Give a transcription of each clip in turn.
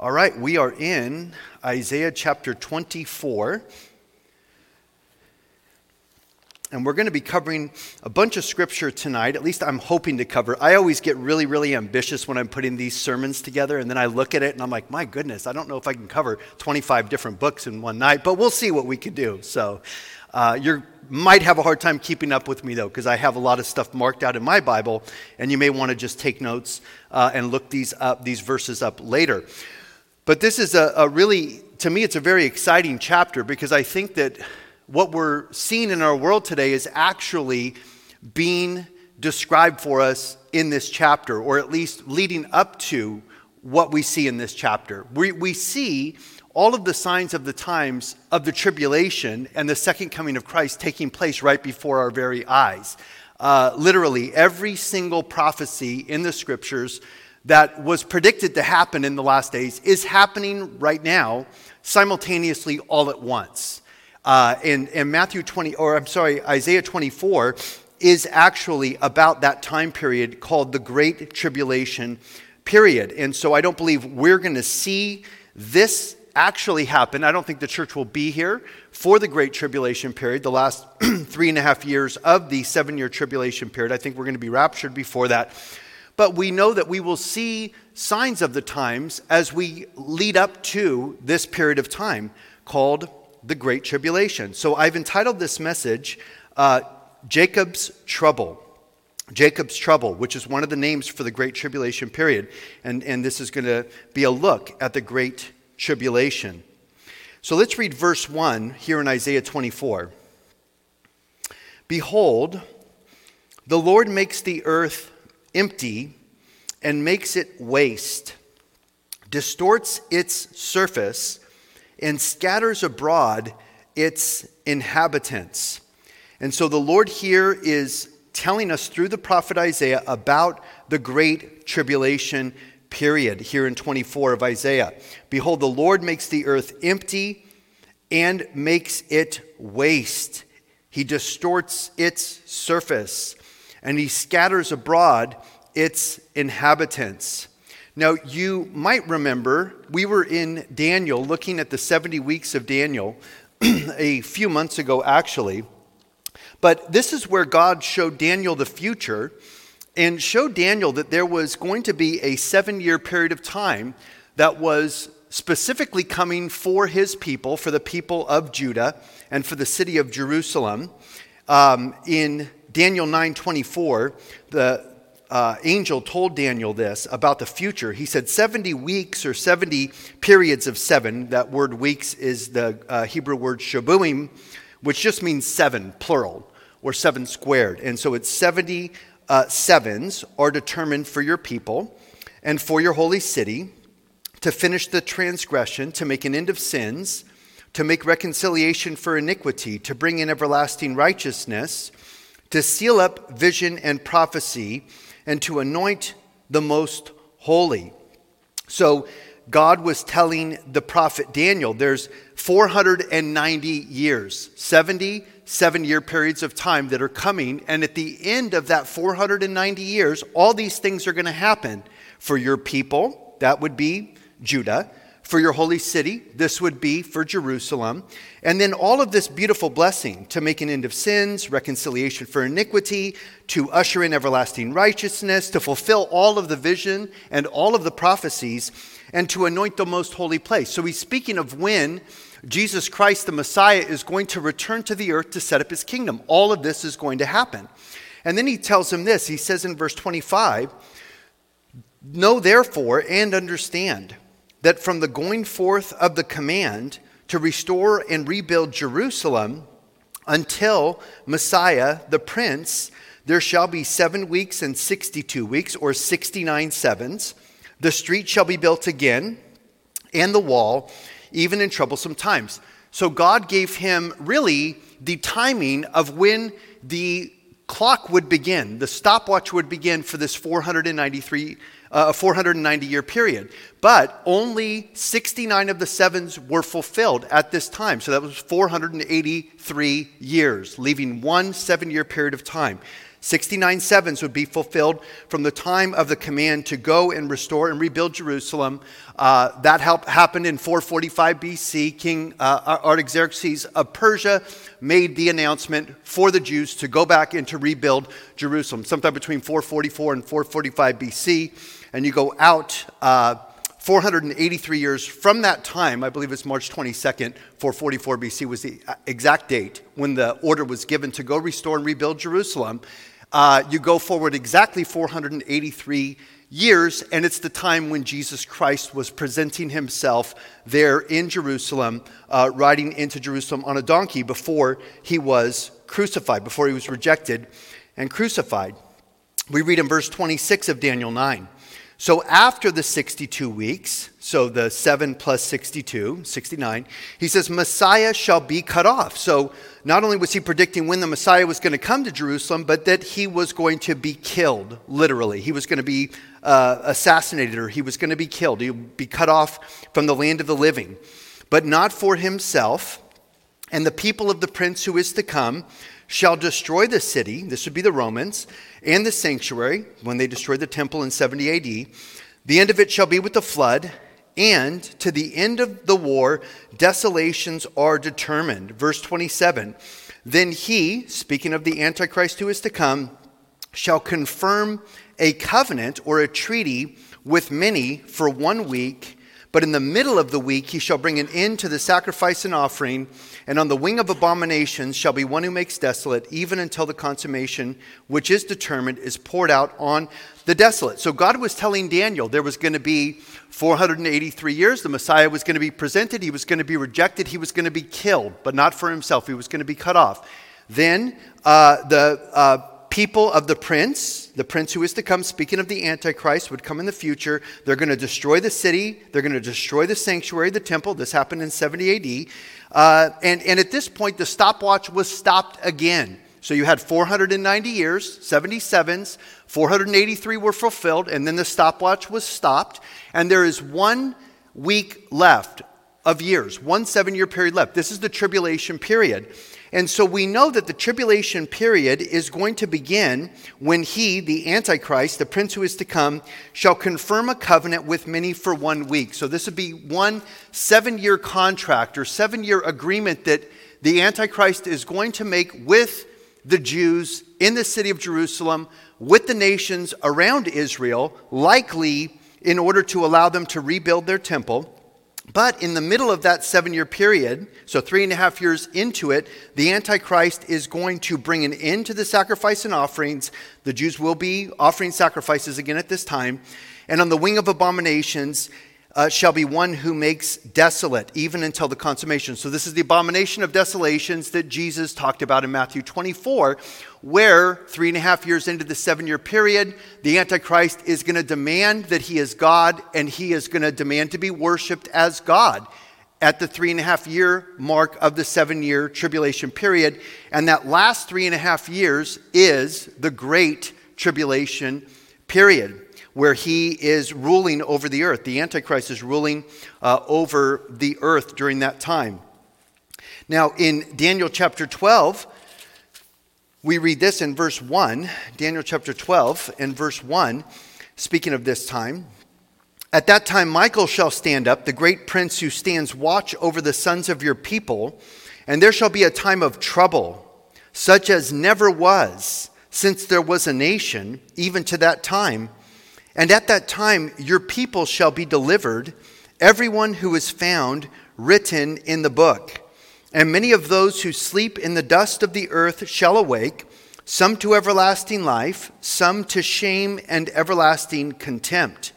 All right, we are in Isaiah chapter 24. And we're going to be covering a bunch of scripture tonight. At least I'm hoping to cover. I always get really, really ambitious when I'm putting these sermons together. And then I look at it and I'm like, my goodness, I don't know if I can cover 25 different books in one night, but we'll see what we can do. So uh, you might have a hard time keeping up with me, though, because I have a lot of stuff marked out in my Bible. And you may want to just take notes uh, and look these, up, these verses up later. But this is a, a really, to me, it's a very exciting chapter because I think that what we're seeing in our world today is actually being described for us in this chapter, or at least leading up to what we see in this chapter. We, we see all of the signs of the times of the tribulation and the second coming of Christ taking place right before our very eyes. Uh, literally, every single prophecy in the scriptures that was predicted to happen in the last days is happening right now, simultaneously, all at once. Uh, and, and Matthew 20, or I'm sorry, Isaiah 24 is actually about that time period called the Great Tribulation period. And so I don't believe we're going to see this actually happen. I don't think the church will be here for the Great Tribulation period, the last three and a half years of the seven year tribulation period. I think we're going to be raptured before that. But we know that we will see signs of the times as we lead up to this period of time called the Great Tribulation. So I've entitled this message, uh, Jacob's Trouble. Jacob's Trouble, which is one of the names for the Great Tribulation period. And, and this is going to be a look at the Great Tribulation. So let's read verse 1 here in Isaiah 24. Behold, the Lord makes the earth empty and makes it waste, distorts its surface, and scatters abroad its inhabitants. And so the Lord here is telling us through the prophet Isaiah about the great tribulation period here in 24 of Isaiah. Behold, the Lord makes the earth empty and makes it waste. He distorts its surface and he scatters abroad its inhabitants. Now, you might remember we were in Daniel looking at the 70 weeks of Daniel a few months ago, actually. But this is where God showed Daniel the future and showed Daniel that there was going to be a seven year period of time that was specifically coming for his people, for the people of Judah, and for the city of Jerusalem. Um, in Daniel 9:24, the uh, angel told Daniel this about the future. He said, 70 weeks or 70 periods of seven. That word weeks is the uh, Hebrew word shabuim, which just means seven, plural, or seven squared. And so it's 70 uh, sevens are determined for your people and for your holy city to finish the transgression, to make an end of sins, to make reconciliation for iniquity, to bring in everlasting righteousness to seal up vision and prophecy, and to anoint the most holy. So, God was telling the prophet Daniel there's 490 years, 70 seven year periods of time that are coming. And at the end of that 490 years, all these things are going to happen for your people. That would be Judah for your holy city. This would be for Jerusalem. And then all of this beautiful blessing to make an end of sins, reconciliation for iniquity, to usher in everlasting righteousness, to fulfill all of the vision and all of the prophecies, and to anoint the most holy place. So he's speaking of when Jesus Christ, the Messiah, is going to return to the earth to set up his kingdom. All of this is going to happen. And then he tells him this he says in verse 25, Know therefore and understand that from the going forth of the command to restore and rebuild Jerusalem until Messiah, the Prince, there shall be seven weeks and 62 weeks, or 69 sevens. The street shall be built again, and the wall, even in troublesome times. So God gave him really the timing of when the clock would begin, the stopwatch would begin for this 493 a 490 year period. But only 69 of the sevens were fulfilled at this time. So that was 483 years, leaving one seven year period of time. 69 sevens would be fulfilled from the time of the command to go and restore and rebuild Jerusalem. Uh, that happened in 445 BC. King uh, Artaxerxes of Persia made the announcement for the Jews to go back and to rebuild Jerusalem, sometime between 444 and 445 BC. And you go out. Uh, 483 years from that time, I believe it's March 22nd, 444 BC was the exact date when the order was given to go restore and rebuild Jerusalem. Uh, you go forward exactly 483 years, and it's the time when Jesus Christ was presenting himself there in Jerusalem, uh, riding into Jerusalem on a donkey before he was crucified, before he was rejected and crucified. We read in verse 26 of Daniel 9. So after the 62 weeks, so the 7 plus 62, 69, he says, Messiah shall be cut off. So not only was he predicting when the Messiah was going to come to Jerusalem, but that he was going to be killed, literally. He was going to be uh, assassinated or he was going to be killed. He would be cut off from the land of the living, but not for himself. And the people of the prince who is to come shall destroy the city, this would be the Romans, and the sanctuary when they destroyed the temple in 70 AD. The end of it shall be with the flood, and to the end of the war, desolations are determined. Verse 27 Then he, speaking of the Antichrist who is to come, shall confirm a covenant or a treaty with many for one week but in the middle of the week he shall bring an end to the sacrifice and offering, and on the wing of abominations shall be one who makes desolate, even until the consummation which is determined is poured out on the desolate. So God was telling Daniel there was going to be 483 years. The Messiah was going to be presented. He was going to be rejected. He was going to be killed, but not for himself. He was going to be cut off. Then uh, the uh, people of the prince, the prince who is to come, speaking of the Antichrist, would come in the future. They're going to destroy the city, they're going to destroy the sanctuary, the temple. This happened in 70 AD. Uh, and, and at this point, the stopwatch was stopped again. So you had 490 years, 77s, 483 were fulfilled, and then the stopwatch was stopped. And there is one week left of years, one seven year period left. This is the tribulation period. And so we know that the tribulation period is going to begin when he, the Antichrist, the prince who is to come, shall confirm a covenant with many for one week. So this would be one seven year contract or seven year agreement that the Antichrist is going to make with the Jews in the city of Jerusalem, with the nations around Israel, likely in order to allow them to rebuild their temple. But in the middle of that seven year period, so three and a half years into it, the Antichrist is going to bring an end to the sacrifice and offerings. The Jews will be offering sacrifices again at this time. And on the wing of abominations, uh, shall be one who makes desolate, even until the consummation. So, this is the abomination of desolations that Jesus talked about in Matthew 24, where three and a half years into the seven year period, the Antichrist is going to demand that he is God and he is going to demand to be worshiped as God at the three and a half year mark of the seven year tribulation period. And that last three and a half years is the great tribulation period where he is ruling over the earth. The Antichrist is ruling uh, over the earth during that time. Now, in Daniel chapter 12, we read this in verse 1, Daniel chapter 12 and verse 1, speaking of this time. At that time, Michael shall stand up, the great prince who stands watch over the sons of your people, and there shall be a time of trouble, such as never was since there was a nation, even to that time. And at that time, your people shall be delivered, everyone who is found written in the book. And many of those who sleep in the dust of the earth shall awake, some to everlasting life, some to shame and everlasting contempt.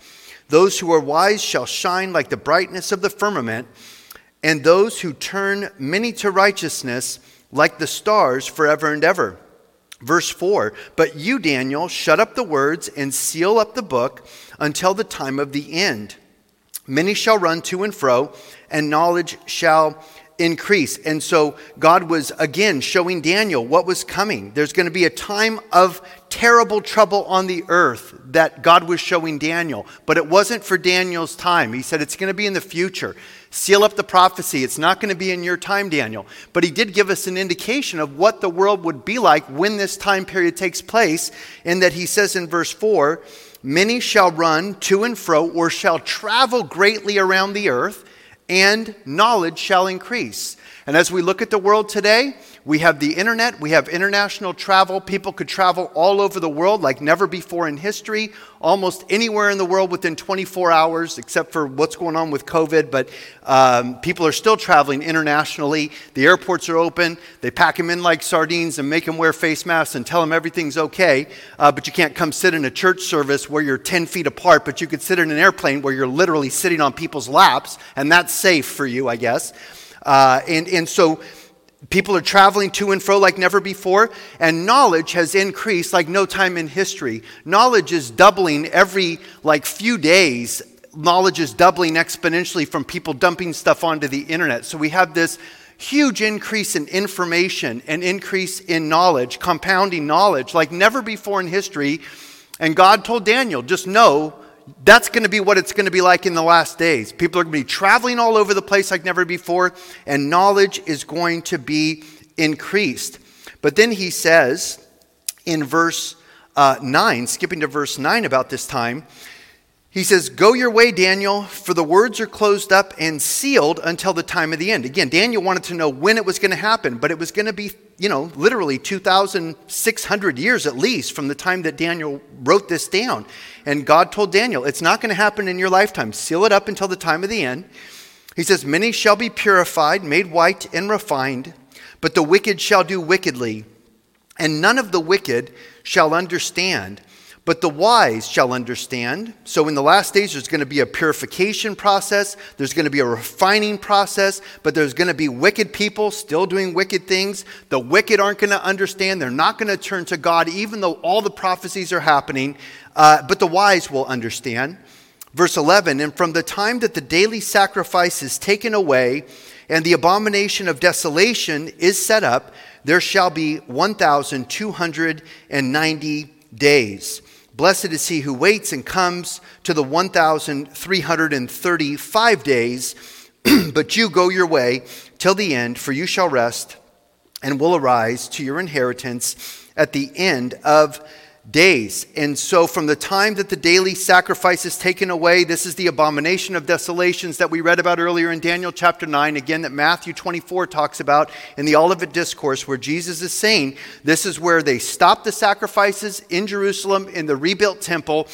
Those who are wise shall shine like the brightness of the firmament, and those who turn many to righteousness like the stars forever and ever. Verse 4 But you, Daniel, shut up the words and seal up the book until the time of the end. Many shall run to and fro, and knowledge shall increase. And so God was again showing Daniel what was coming. There's going to be a time of terrible trouble on the earth that God was showing Daniel, but it wasn't for Daniel's time. He said it's going to be in the future. Seal up the prophecy. It's not going to be in your time, Daniel. But he did give us an indication of what the world would be like when this time period takes place, in that he says in verse 4 Many shall run to and fro, or shall travel greatly around the earth and knowledge shall increase. And as we look at the world today, we have the internet, we have international travel. People could travel all over the world like never before in history, almost anywhere in the world within 24 hours, except for what's going on with COVID. But um, people are still traveling internationally. The airports are open. They pack them in like sardines and make them wear face masks and tell them everything's okay. Uh, but you can't come sit in a church service where you're 10 feet apart, but you could sit in an airplane where you're literally sitting on people's laps, and that's safe for you, I guess. Uh, and, and so people are traveling to and fro like never before, and knowledge has increased like no time in history. Knowledge is doubling every like few days. Knowledge is doubling exponentially from people dumping stuff onto the internet. So we have this huge increase in information and increase in knowledge, compounding knowledge like never before in history. And God told Daniel, just know that's going to be what it's going to be like in the last days. People are going to be traveling all over the place like never before, and knowledge is going to be increased. But then he says in verse uh, 9, skipping to verse 9 about this time, he says, Go your way, Daniel, for the words are closed up and sealed until the time of the end. Again, Daniel wanted to know when it was going to happen, but it was going to be, you know, literally 2,600 years at least from the time that Daniel wrote this down. And God told Daniel, It's not going to happen in your lifetime. Seal it up until the time of the end. He says, Many shall be purified, made white, and refined, but the wicked shall do wickedly, and none of the wicked shall understand. But the wise shall understand. So, in the last days, there's going to be a purification process, there's going to be a refining process, but there's going to be wicked people still doing wicked things. The wicked aren't going to understand. They're not going to turn to God, even though all the prophecies are happening. Uh, but the wise will understand. Verse 11 And from the time that the daily sacrifice is taken away, and the abomination of desolation is set up, there shall be 1,290 days. Blessed is he who waits and comes to the 1,335 days. but you go your way till the end, for you shall rest and will arise to your inheritance at the end of days. And so, from the time that the daily sacrifice is taken away, this is the abomination of desolations that we read about earlier in Daniel chapter 9, again, that Matthew 24 talks about in the Olivet Discourse, where Jesus is saying this is where they stop the sacrifices in Jerusalem in the rebuilt temple.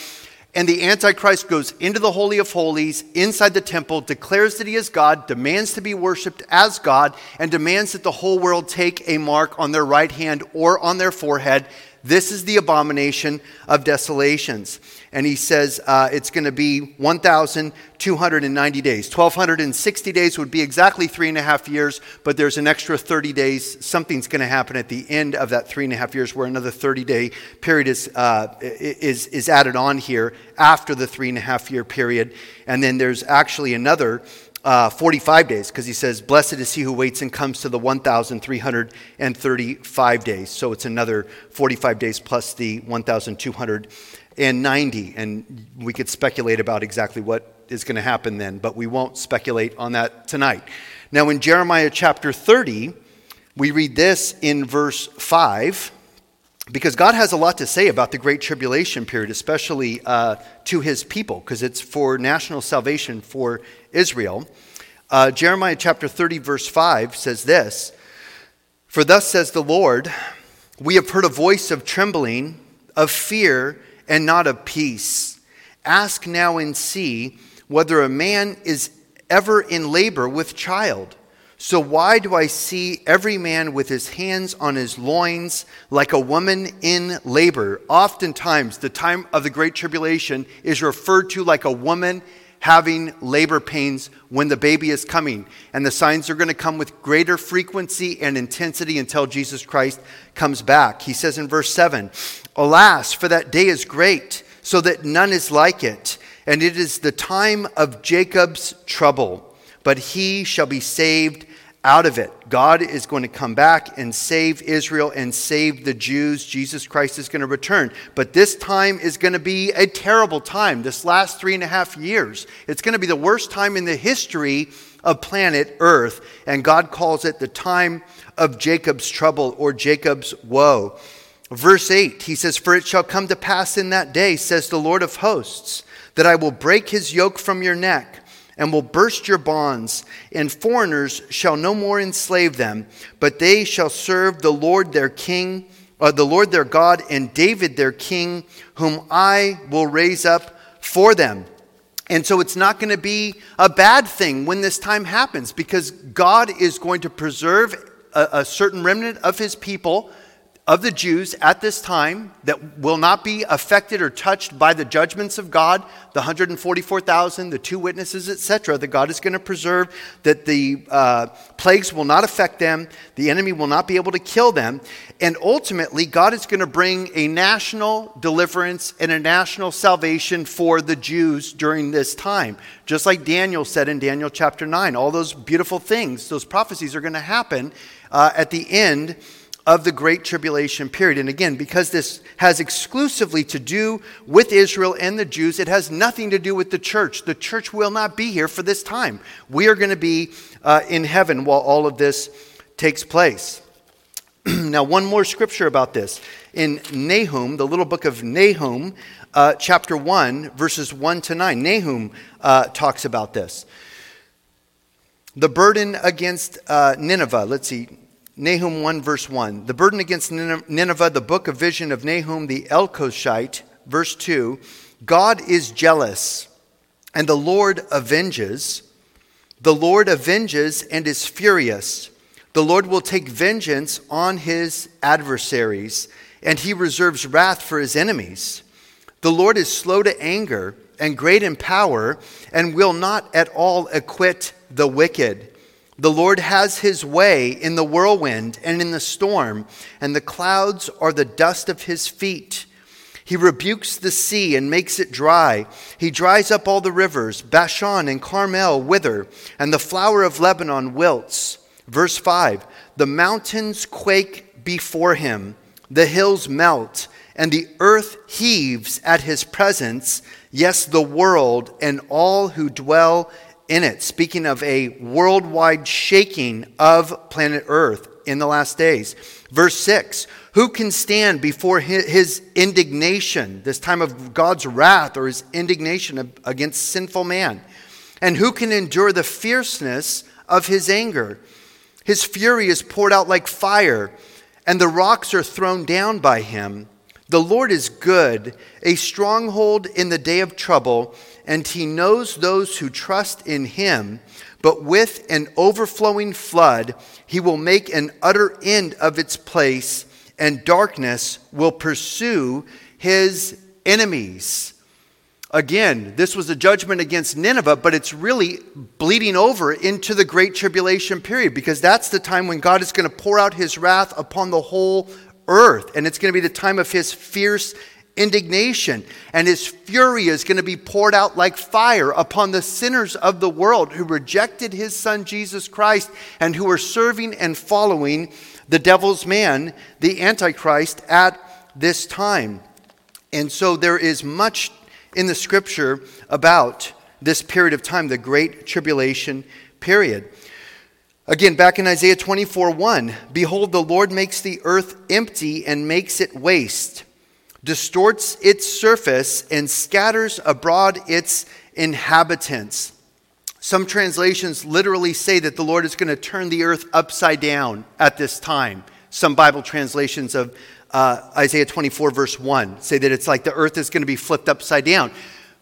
And the Antichrist goes into the Holy of Holies inside the temple, declares that he is God, demands to be worshiped as God, and demands that the whole world take a mark on their right hand or on their forehead this is the abomination of desolations. And he says uh, it's going to be 1,290 days. 1,260 days would be exactly three and a half years, but there's an extra 30 days. Something's going to happen at the end of that three and a half years where another 30 day period is, uh, is, is added on here after the three and a half year period. And then there's actually another uh, 45 days because he says, Blessed is he who waits and comes to the 1,335 days. So it's another 45 days plus the 1,290. And we could speculate about exactly what is going to happen then, but we won't speculate on that tonight. Now, in Jeremiah chapter 30, we read this in verse 5 because God has a lot to say about the Great Tribulation period, especially uh, to his people, because it's for national salvation for Israel. Uh, Jeremiah chapter 30, verse 5 says this For thus says the Lord, we have heard a voice of trembling, of fear, and not of peace. Ask now and see whether a man is ever in labor with child so why do I see every man with his hands on his loins like a woman in labor? Oftentimes, the time of the Great Tribulation is referred to like a woman having labor pains when the baby is coming. And the signs are going to come with greater frequency and intensity until Jesus Christ comes back. He says in verse 7 Alas, for that day is great, so that none is like it. And it is the time of Jacob's trouble, but he shall be saved out of it. God is going to come back and save Israel and save the Jews. Jesus Christ is going to return. But this time is going to be a terrible time. This last three and a half years, it's going to be the worst time in the history of planet Earth. And God calls it the time of Jacob's trouble or Jacob's woe. Verse 8, he says, For it shall come to pass in that day, says the Lord of hosts, that I will break his yoke from your neck and will burst your bonds, and foreigners shall no more enslave them, but they shall serve the Lord their king, uh, the Lord their God, and David their king, whom I will raise up for them. And so it's not going to be a bad thing when this time happens because God is going to preserve a, a certain remnant of his people of the Jews at this time that will not be affected or touched by the judgments of God, the 144,000, the two witnesses, etc., that God is going to preserve, that the uh, plagues will not affect them, the enemy will not be able to kill them, and ultimately, God is going to bring a national deliverance and a national salvation for the Jews during this time. Just like Daniel said in Daniel chapter 9, all those beautiful things, those prophecies are going to happen uh, at the end of the Great Tribulation period. And again, because this has exclusively to do with Israel and the Jews, it has nothing to do with the church. The church will not be here for this time. We are going to be uh, in heaven while all of this takes place. now, one more scripture about this. In Nahum, the little book of Nahum, uh, chapter 1, verses 1 to 9, Nahum uh, talks about this. The burden against uh, Nineveh, let's see, Nahum 1, verse 1. The burden against Nineveh, the book of vision of Nahum the Elkoshite, verse 2. God is jealous, and the Lord avenges. The Lord avenges and is furious. The Lord will take vengeance on his adversaries, and he reserves wrath for his enemies. The Lord is slow to anger and great in power, and will not at all acquit the wicked. The Lord has his way in the whirlwind and in the storm, and the clouds are the dust of his feet. He rebukes the sea and makes it dry. He dries up all the rivers. Bashan and Carmel wither, and the flower of Lebanon wilts. Verse 5 The mountains quake before him, the hills melt, and the earth heaves at his presence. Yes, the world and all who dwell in it, speaking of a worldwide shaking of planet Earth in the last days. Verse 6 Who can stand before his indignation, this time of God's wrath or his indignation against sinful man? And who can endure the fierceness of his anger? His fury is poured out like fire, and the rocks are thrown down by him. The Lord is good, a stronghold in the day of trouble and he knows those who trust in him. But with an overflowing flood, he will make an utter end of its place, and darkness will pursue his enemies. Again, this was a judgment against Nineveh, but it's really bleeding over into the Great Tribulation period because that's the time when God is going to pour out his wrath upon the whole earth. And it's going to be the time of his fierce indignation, and his fury is going to be poured out like fire upon the sinners of the world who rejected his son Jesus Christ and who are serving and following the devil's man, the Antichrist, at this time. And so there is much in the scripture about this period of time, the Great Tribulation period. Again, back in Isaiah 24 1, behold, the Lord makes the earth empty and makes it waste distorts its surface, and scatters abroad its inhabitants. Some translations literally say that the Lord is going to turn the earth upside down at this time. Some Bible translations of uh, Isaiah 24, verse 1, say that it's like the earth is going to be flipped upside down.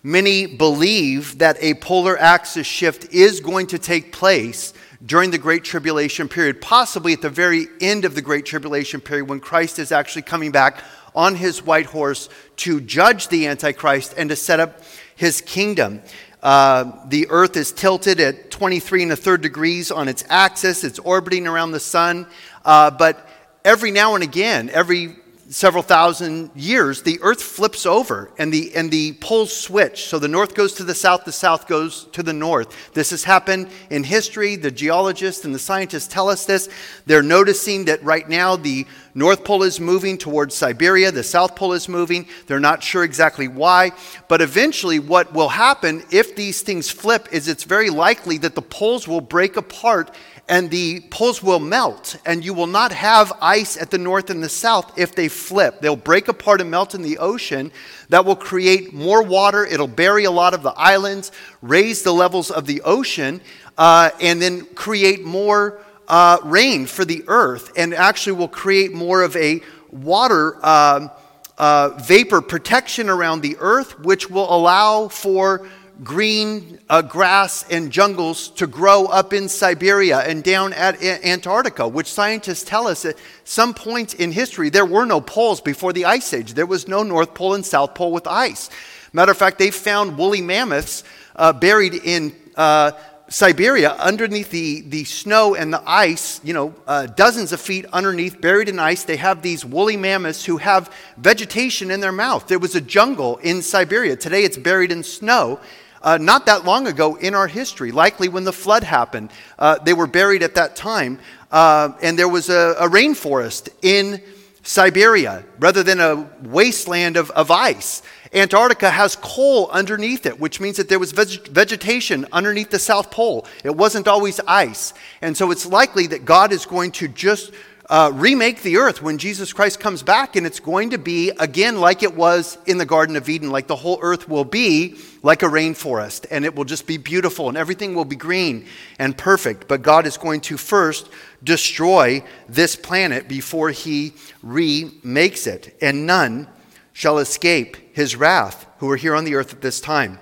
Many believe that a polar axis shift is going to take place during the Great Tribulation period, possibly at the very end of the Great Tribulation period when Christ is actually coming back on his white horse to judge the Antichrist and to set up his kingdom. Uh, the earth is tilted at 23 and a third degrees on its axis. It's orbiting around the sun. Uh, but every now and again, every several thousand years, the earth flips over and the, and the poles switch. So the north goes to the south, the south goes to the north. This has happened in history. The geologists and the scientists tell us this. They're noticing that right now the north pole is moving towards Siberia, the south pole is moving. They're not sure exactly why. But eventually, what will happen if these things flip is it's very likely that the poles will break apart and the poles will melt, and you will not have ice at the north and the south if they flip. They'll break apart and melt in the ocean. That will create more water. It'll bury a lot of the islands, raise the levels of the ocean, uh, and then create more uh, rain for the earth, and actually will create more of a water. Um, uh, vapor protection around the earth, which will allow for green uh, grass and jungles to grow up in Siberia and down at Antarctica, which scientists tell us at some point in history there were no poles before the Ice Age. There was no North Pole and South Pole with ice. Matter of fact, they found woolly mammoths uh, buried in uh, Siberia underneath the, the snow and the ice, you know, uh, dozens of feet underneath, buried in ice. They have these woolly mammoths who have vegetation in their mouth. There was a jungle in Siberia. Today it's buried in snow uh, not that long ago in our history, likely when the flood happened. Uh, they were buried at that time, uh, and there was a, a, rainforest in Siberia rather than a wasteland of, of ice. Antarctica has coal underneath it, which means that there was veg- vegetation underneath the South Pole. It wasn't always ice. And so it's likely that God is going to just uh, remake the earth when Jesus Christ comes back, and it's going to be again like it was in the Garden of Eden, like the whole earth will be like a rainforest, and it will just be beautiful, and everything will be green and perfect. But God is going to first destroy this planet before he remakes it, and none shall escape his wrath who are here on the earth at this time.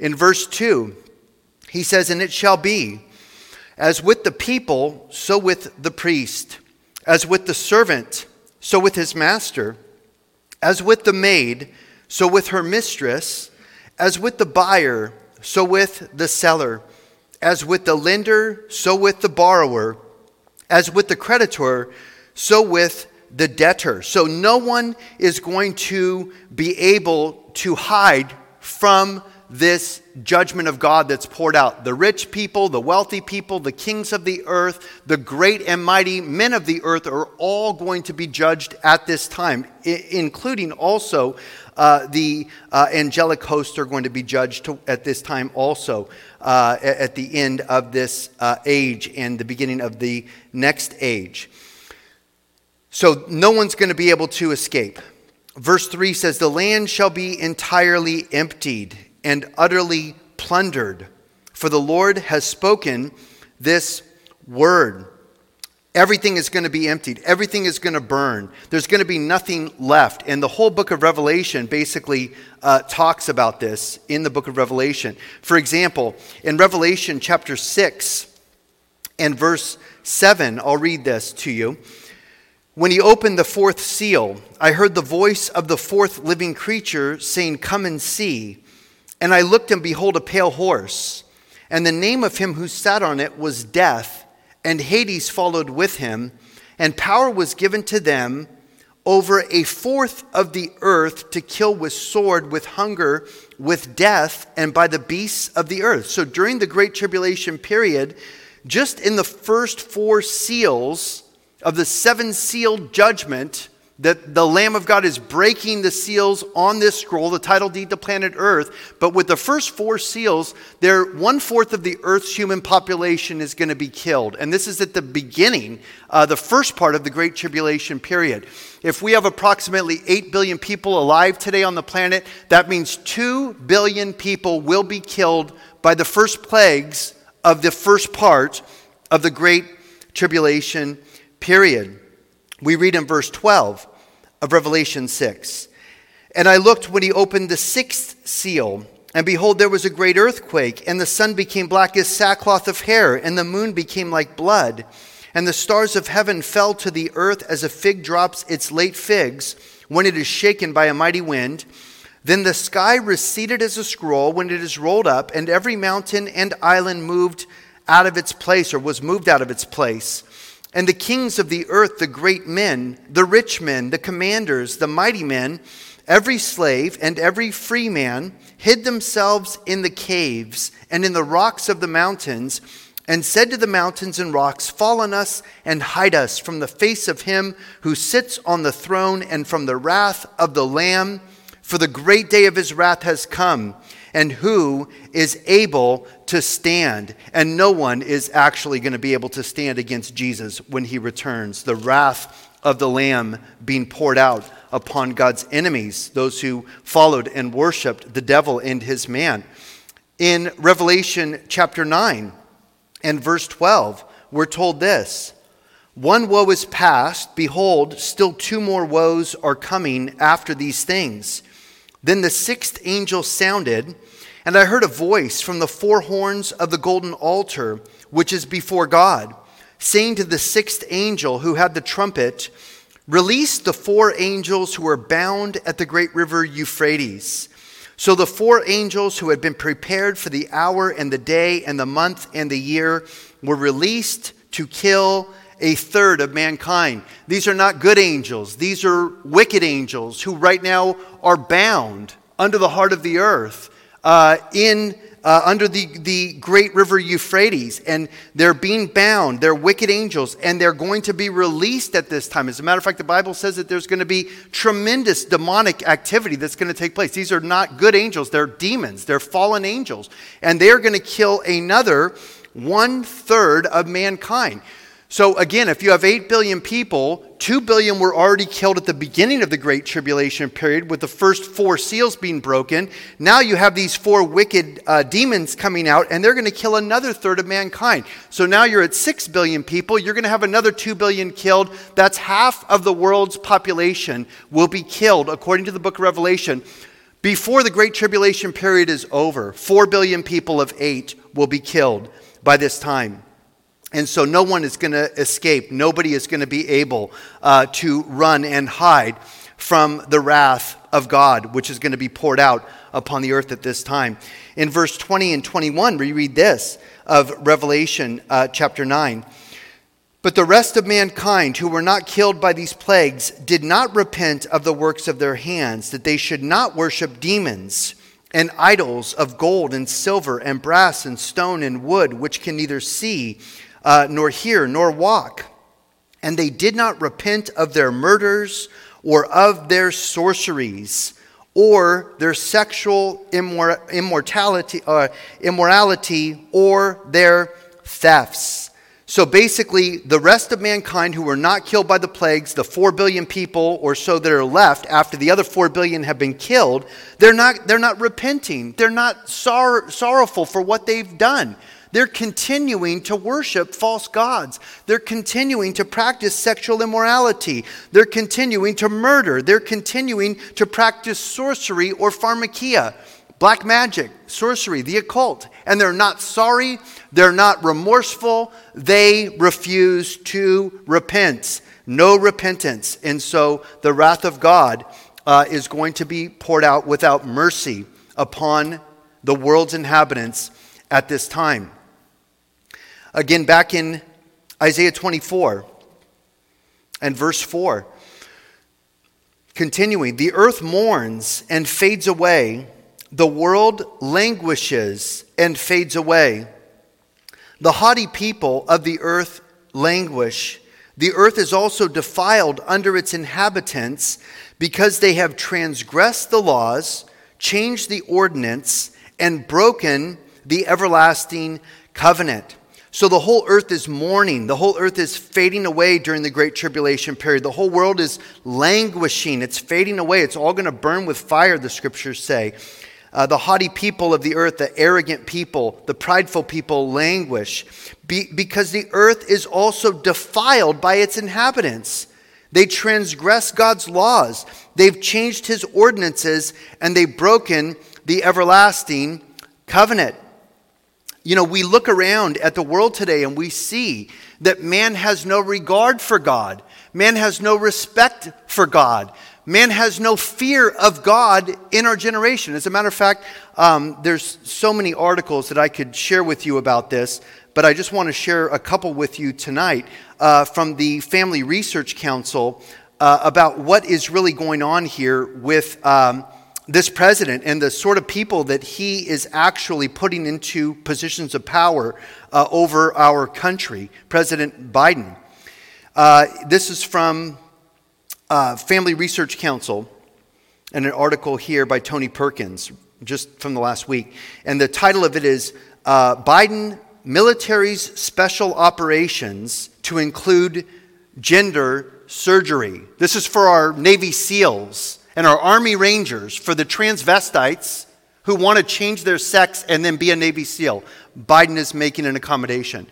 In verse 2, he says, And it shall be, as with the people, so with the priest as with the servant, so with his master. As with the maid, so with her mistress. As with the buyer, so with the seller. As with the lender, so with the borrower. As with the creditor, so with the debtor. So no one is going to be able to hide from this judgment of God that's poured out. The rich people, the wealthy people, the kings of the earth, the great and mighty men of the earth are all going to be judged at this time, I- including also uh, the uh, angelic hosts are going to be judged to, at this time also, uh, at the end of this uh, age and the beginning of the next age. So no one's going to be able to escape. Verse 3 says, The land shall be entirely emptied and utterly plundered. For the Lord has spoken this word. Everything is going to be emptied. Everything is going to burn. There's going to be nothing left. And the whole book of Revelation basically uh, talks about this in the book of Revelation. For example, in Revelation chapter 6 and verse 7, I'll read this to you. When he opened the fourth seal, I heard the voice of the fourth living creature saying, Come and see. And I looked, and behold, a pale horse. And the name of him who sat on it was Death, and Hades followed with him. And power was given to them over a fourth of the earth to kill with sword, with hunger, with death, and by the beasts of the earth. So during the Great Tribulation period, just in the first four seals of the seven sealed judgment, that the Lamb of God is breaking the seals on this scroll, the title deed to planet Earth. But with the first four seals, there one fourth of the Earth's human population is going to be killed, and this is at the beginning, uh, the first part of the Great Tribulation period. If we have approximately eight billion people alive today on the planet, that means two billion people will be killed by the first plagues of the first part of the Great Tribulation period. We read in verse 12 of Revelation 6. And I looked when he opened the sixth seal, and behold, there was a great earthquake, and the sun became black as sackcloth of hair, and the moon became like blood. And the stars of heaven fell to the earth as a fig drops its late figs when it is shaken by a mighty wind. Then the sky receded as a scroll when it is rolled up, and every mountain and island moved out of its place, or was moved out of its place. And the kings of the earth, the great men, the rich men, the commanders, the mighty men, every slave and every free man, hid themselves in the caves and in the rocks of the mountains, and said to the mountains and rocks, Fall on us and hide us from the face of him who sits on the throne and from the wrath of the Lamb. For the great day of his wrath has come and who is able to stand. And no one is actually going to be able to stand against Jesus when he returns. The wrath of the Lamb being poured out upon God's enemies, those who followed and worshiped the devil and his man. In Revelation chapter 9 and verse 12, we're told this. One woe is past. Behold, still two more woes are coming after these things. Then the sixth angel sounded, and I heard a voice from the four horns of the golden altar, which is before God, saying to the sixth angel who had the trumpet, Release the four angels who are bound at the great river Euphrates. So the four angels who had been prepared for the hour and the day and the month and the year were released to kill a third of mankind. These are not good angels, these are wicked angels who right now are bound under the heart of the earth uh, in. Uh, under the, the great river Euphrates, and they're being bound. They're wicked angels, and they're going to be released at this time. As a matter of fact, the Bible says that there's going to be tremendous demonic activity that's going to take place. These are not good angels, they're demons, they're fallen angels, and they're going to kill another one third of mankind. So, again, if you have 8 billion people, 2 billion were already killed at the beginning of the Great Tribulation period with the first four seals being broken. Now you have these four wicked uh, demons coming out, and they're going to kill another third of mankind. So now you're at 6 billion people. You're going to have another 2 billion killed. That's half of the world's population will be killed, according to the book of Revelation. Before the Great Tribulation period is over, 4 billion people of 8 will be killed by this time. And so no one is going to escape. Nobody is going to be able uh, to run and hide from the wrath of God, which is going to be poured out upon the earth at this time. In verse 20 and 21, we read this of Revelation uh, chapter 9. But the rest of mankind who were not killed by these plagues did not repent of the works of their hands, that they should not worship demons and idols of gold and silver and brass and stone and wood, which can neither see uh, nor hear, nor walk. And they did not repent of their murders or of their sorceries or their sexual immor- immortality, uh, immorality or their thefts. So basically, the rest of mankind who were not killed by the plagues, the 4 billion people or so that are left after the other 4 billion have been killed, they're not, they're not repenting. They're not sor- sorrowful for what they've done. They're continuing to worship false gods. They're continuing to practice sexual immorality. They're continuing to murder. They're continuing to practice sorcery or pharmakeia, black magic, sorcery, the occult. And they're not sorry. They're not remorseful. They refuse to repent. No repentance. And so the wrath of God uh, is going to be poured out without mercy upon the world's inhabitants at this time. Again, back in Isaiah 24 and verse 4. Continuing, the earth mourns and fades away, the world languishes and fades away. The haughty people of the earth languish. The earth is also defiled under its inhabitants because they have transgressed the laws, changed the ordinance, and broken the everlasting covenant. So the whole earth is mourning. The whole earth is fading away during the Great Tribulation period. The whole world is languishing. It's fading away. It's all going to burn with fire, the scriptures say. Uh, the haughty people of the earth, the arrogant people, the prideful people languish be, because the earth is also defiled by its inhabitants. They transgress God's laws, they've changed his ordinances, and they've broken the everlasting covenant. You know, we look around at the world today and we see that man has no regard for God. Man has no respect for God. Man has no fear of God in our generation. As a matter of fact, um, there's so many articles that I could share with you about this, but I just want to share a couple with you tonight uh, from the Family Research Council uh, about what is really going on here with um, this president and the sort of people that he is actually putting into positions of power uh, over our country, President Biden. Uh, this is from uh, Family Research Council and an article here by Tony Perkins just from the last week. And the title of it is uh, Biden Military's Special Operations to Include Gender Surgery. This is for our Navy SEALs and our Army Rangers, for the transvestites who want to change their sex and then be a Navy SEAL. Biden is making an accommodation.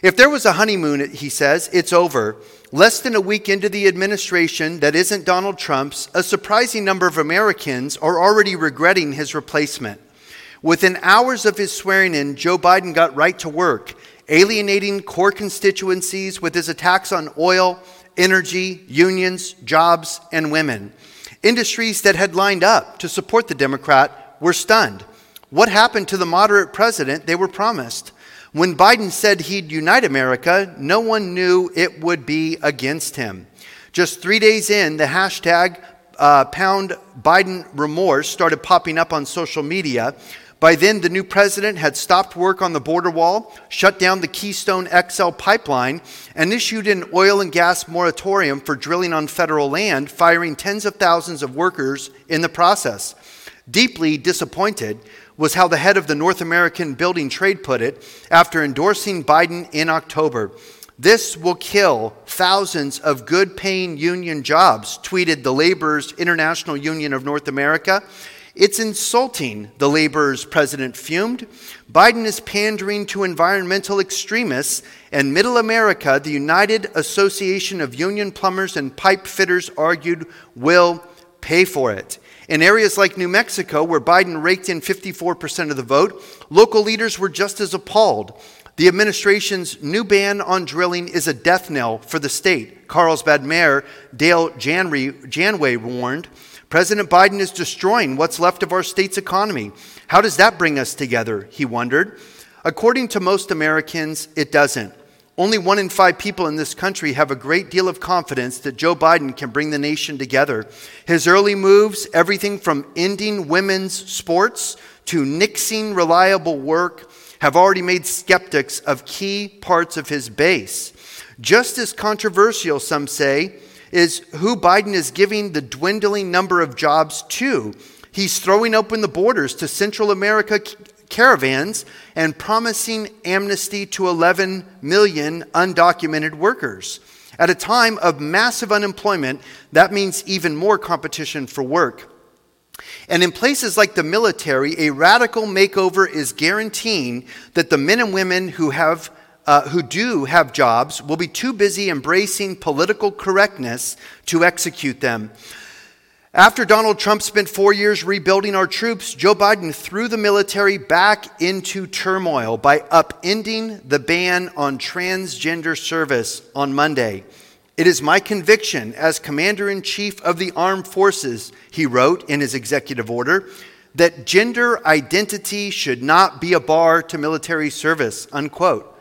If there was a honeymoon, he says, it's over. Less than a week into the administration that isn't Donald Trump's, a surprising number of Americans are already regretting his replacement. Within hours of his swearing in, Joe Biden got right to work, alienating core constituencies with his attacks on oil, energy, unions, jobs, and women. Industries that had lined up to support the Democrat were stunned. What happened to the moderate president they were promised? When Biden said he'd unite America, no one knew it would be against him. Just three days in, the hashtag uh, pound Biden remorse started popping up on social media. By then, the new president had stopped work on the border wall, shut down the Keystone XL pipeline, and issued an oil and gas moratorium for drilling on federal land, firing tens of thousands of workers in the process. Deeply disappointed, was how the head of the North American Building Trade put it after endorsing Biden in October. This will kill thousands of good paying union jobs, tweeted the Laborers International Union of North America. It's insulting, the laborers president fumed. Biden is pandering to environmental extremists, and Middle America, the United Association of Union Plumbers and Pipe Fitters, argued, will pay for it. In areas like New Mexico, where Biden raked in 54% of the vote, local leaders were just as appalled. The administration's new ban on drilling is a death knell for the state. Carlsbad Mayor Dale Janway warned. President Biden is destroying what's left of our state's economy. How does that bring us together? He wondered. According to most Americans, it doesn't. Only one in five people in this country have a great deal of confidence that Joe Biden can bring the nation together. His early moves, everything from ending women's sports to nixing reliable work, have already made skeptics of key parts of his base. Just as controversial, some say, is who Biden is giving the dwindling number of jobs to. He's throwing open the borders to Central America caravans and promising amnesty to 11 million undocumented workers. At a time of massive unemployment, that means even more competition for work. And in places like the military, a radical makeover is guaranteeing that the men and women who have uh, who do have jobs will be too busy embracing political correctness to execute them. After Donald Trump spent four years rebuilding our troops, Joe Biden threw the military back into turmoil by upending the ban on transgender service on Monday. It is my conviction as Commander in Chief of the Armed Forces, he wrote in his executive order, that gender identity should not be a bar to military service, unquote.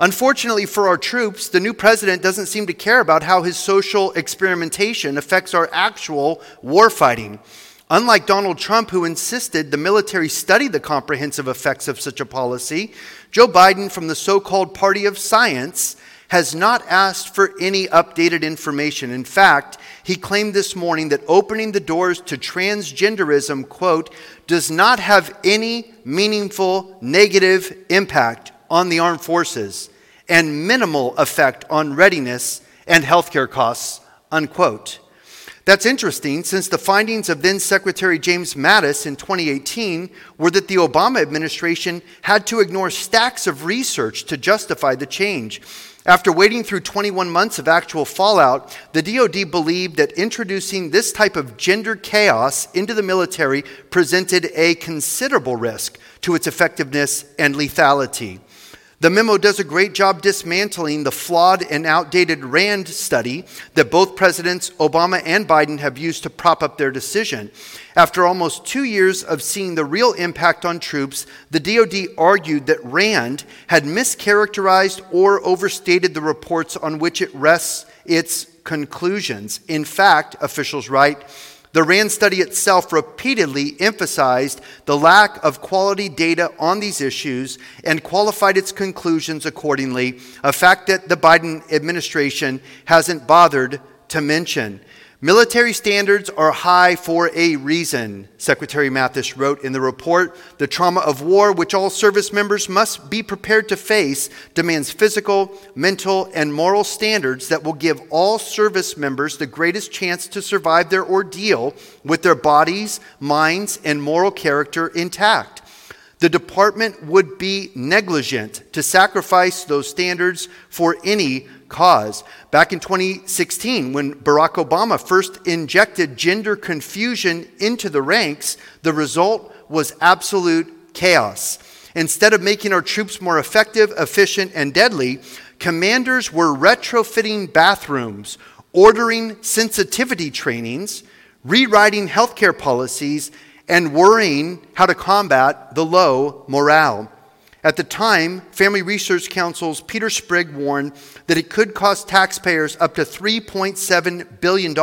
Unfortunately for our troops, the new president doesn't seem to care about how his social experimentation affects our actual warfighting. Unlike Donald Trump, who insisted the military study the comprehensive effects of such a policy, Joe Biden from the so called Party of Science has not asked for any updated information. In fact, he claimed this morning that opening the doors to transgenderism, quote, does not have any meaningful negative impact on the armed forces and minimal effect on readiness and healthcare costs, unquote. That's interesting since the findings of then Secretary James Mattis in 2018 were that the Obama administration had to ignore stacks of research to justify the change. After waiting through 21 months of actual fallout, the DoD believed that introducing this type of gender chaos into the military presented a considerable risk to its effectiveness and lethality. The memo does a great job dismantling the flawed and outdated RAND study that both Presidents Obama and Biden have used to prop up their decision. After almost two years of seeing the real impact on troops, the DoD argued that RAND had mischaracterized or overstated the reports on which it rests its conclusions. In fact, officials write, the RAND study itself repeatedly emphasized the lack of quality data on these issues and qualified its conclusions accordingly, a fact that the Biden administration hasn't bothered to mention. Military standards are high for a reason, Secretary Mattis wrote in the report. The trauma of war, which all service members must be prepared to face, demands physical, mental, and moral standards that will give all service members the greatest chance to survive their ordeal with their bodies, minds, and moral character intact. The department would be negligent to sacrifice those standards for any cause. Back in 2016, when Barack Obama first injected gender confusion into the ranks, the result was absolute chaos. Instead of making our troops more effective, efficient, and deadly, commanders were retrofitting bathrooms, ordering sensitivity trainings, rewriting healthcare policies, and worrying how to combat the low morale. At the time, Family Research Council's Peter Sprigg warned that it could cost taxpayers up to $3.7 billion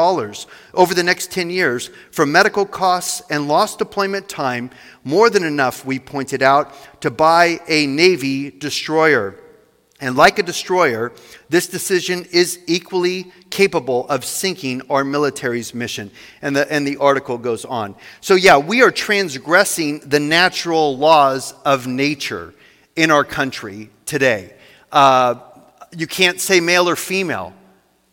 over the next 10 years for medical costs and lost deployment time, more than enough, we pointed out, to buy a Navy destroyer. And like a destroyer, this decision is equally capable of sinking our military's mission. And the, and the article goes on. So, yeah, we are transgressing the natural laws of nature in our country today. Uh, you can't say male or female.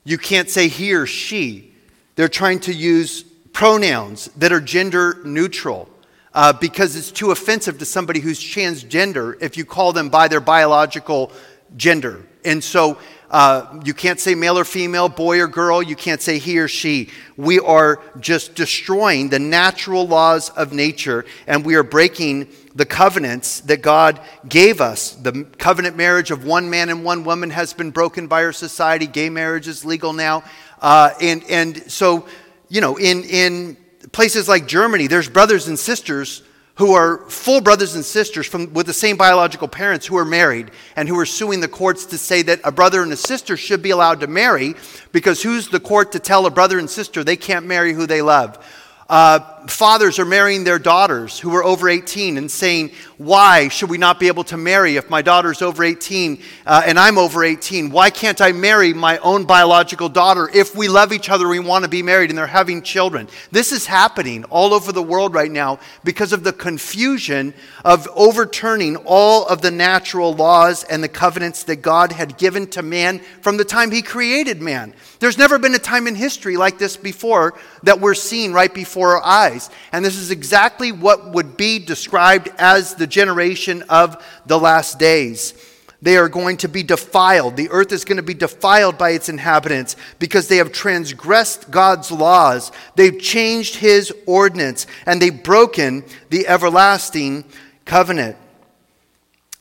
You can't say he or she. They're trying to use pronouns that are gender neutral uh, because it's too offensive to somebody who's transgender if you call them by their biological gender. And so uh, you can't say male or female, boy or girl. You can't say he or she. We are just destroying the natural laws of nature, and we are breaking the covenants that God gave us. The covenant marriage of one man and one woman has been broken by our society. Gay marriage is legal now. Uh, and, and so, you know, in, in places like Germany, there's brothers and sisters who are full brothers and sisters from, with the same biological parents who are married and who are suing the courts to say that a brother and a sister should be allowed to marry because who's the court to tell a brother and sister they can't marry who they love? Uh, fathers are marrying their daughters who are over 18 and saying, Why should we not be able to marry if my daughter's over 18 uh, and I'm over 18? Why can't I marry my own biological daughter if we love each other, we want to be married, and they're having children? This is happening all over the world right now because of the confusion of overturning all of the natural laws and the covenants that God had given to man from the time he created man. There's never been a time in history like this before that we're seeing right before our eyes. And this is exactly what would be described as the generation of the last days. They are going to be defiled. The earth is going to be defiled by its inhabitants because they have transgressed God's laws. They've changed his ordinance and they've broken the everlasting covenant.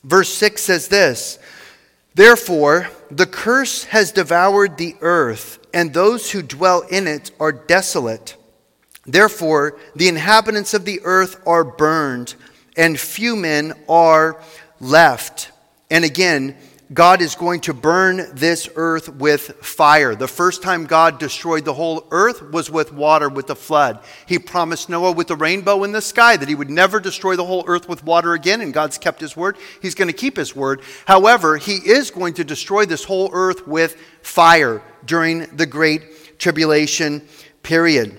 Verse 6 says this Therefore, the curse has devoured the earth, and those who dwell in it are desolate. Therefore, the inhabitants of the earth are burned, and few men are left. And again, God is going to burn this earth with fire. The first time God destroyed the whole earth was with water, with the flood. He promised Noah with the rainbow in the sky that he would never destroy the whole earth with water again, and God's kept his word. He's going to keep his word. However, he is going to destroy this whole earth with fire during the great tribulation period.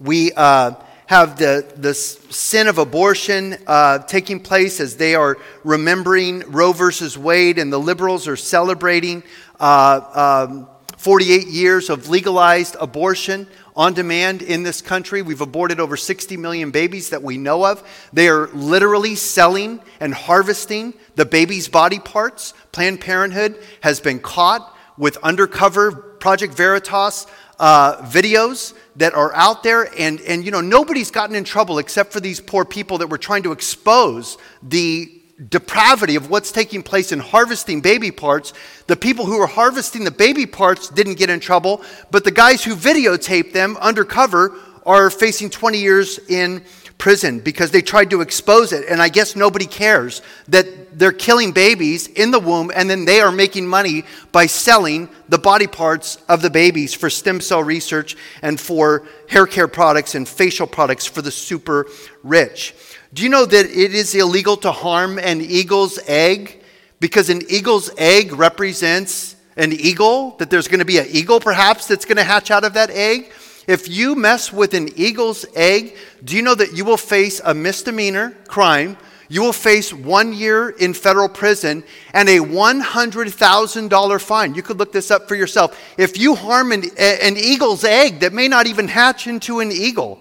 We. Uh, have the, the sin of abortion uh, taking place as they are remembering Roe versus Wade, and the liberals are celebrating uh, um, 48 years of legalized abortion on demand in this country. We've aborted over 60 million babies that we know of. They are literally selling and harvesting the baby's body parts. Planned Parenthood has been caught with undercover Project Veritas uh, videos that are out there, and, and you know, nobody's gotten in trouble except for these poor people that were trying to expose the depravity of what's taking place in harvesting baby parts, the people who were harvesting the baby parts didn't get in trouble, but the guys who videotaped them undercover are facing 20 years in prison because they tried to expose it. And I guess nobody cares that they're killing babies in the womb and then they are making money by selling the body parts of the babies for stem cell research and for hair care products and facial products for the super rich. Do you know that it is illegal to harm an eagle's egg? Because an eagle's egg represents an eagle, that there's going to be an eagle perhaps that's going to hatch out of that egg. If you mess with an eagle's egg, do you know that you will face a misdemeanor crime? You will face one year in federal prison and a $100,000 fine. You could look this up for yourself. If you harm an, an eagle's egg that may not even hatch into an eagle,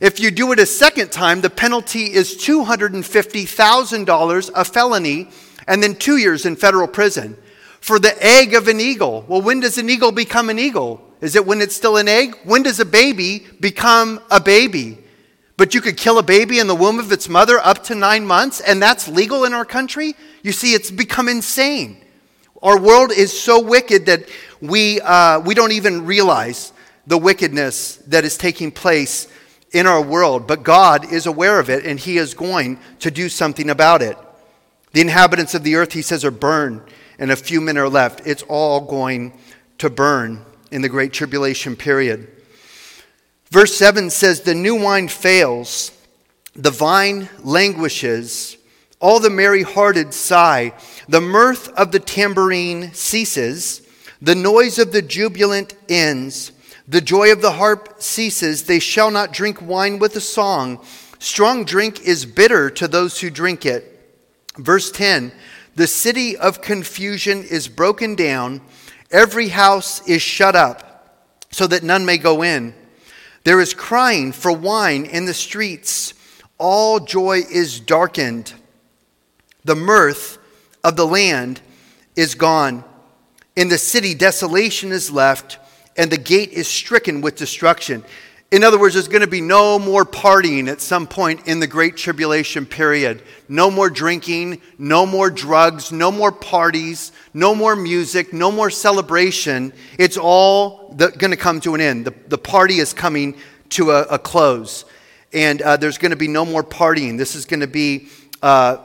if you do it a second time, the penalty is $250,000, a felony, and then two years in federal prison. For the egg of an eagle, well, when does an eagle become an eagle? Is it when it's still an egg? When does a baby become a baby? But you could kill a baby in the womb of its mother up to nine months, and that's legal in our country? You see, it's become insane. Our world is so wicked that we, uh, we don't even realize the wickedness that is taking place in our world, but God is aware of it and He is going to do something about it. The inhabitants of the earth, He says, are burned, and a few men are left. It's all going to burn in the Great Tribulation period. Verse 7 says, The new wine fails, the vine languishes, all the merry hearted sigh, the mirth of the tambourine ceases, the noise of the jubilant ends. The joy of the harp ceases. They shall not drink wine with a song. Strong drink is bitter to those who drink it. Verse 10 The city of confusion is broken down, every house is shut up, so that none may go in. There is crying for wine in the streets. All joy is darkened. The mirth of the land is gone. In the city, desolation is left and the gate is stricken with destruction. In other words, there's going to be no more partying at some point in the Great Tribulation period. No more drinking, no more drugs, no more parties, no more music, no more celebration. It's all going to come to an end. The, the party is coming to a, a close. And uh, there's going to be no more partying. This is going to be uh,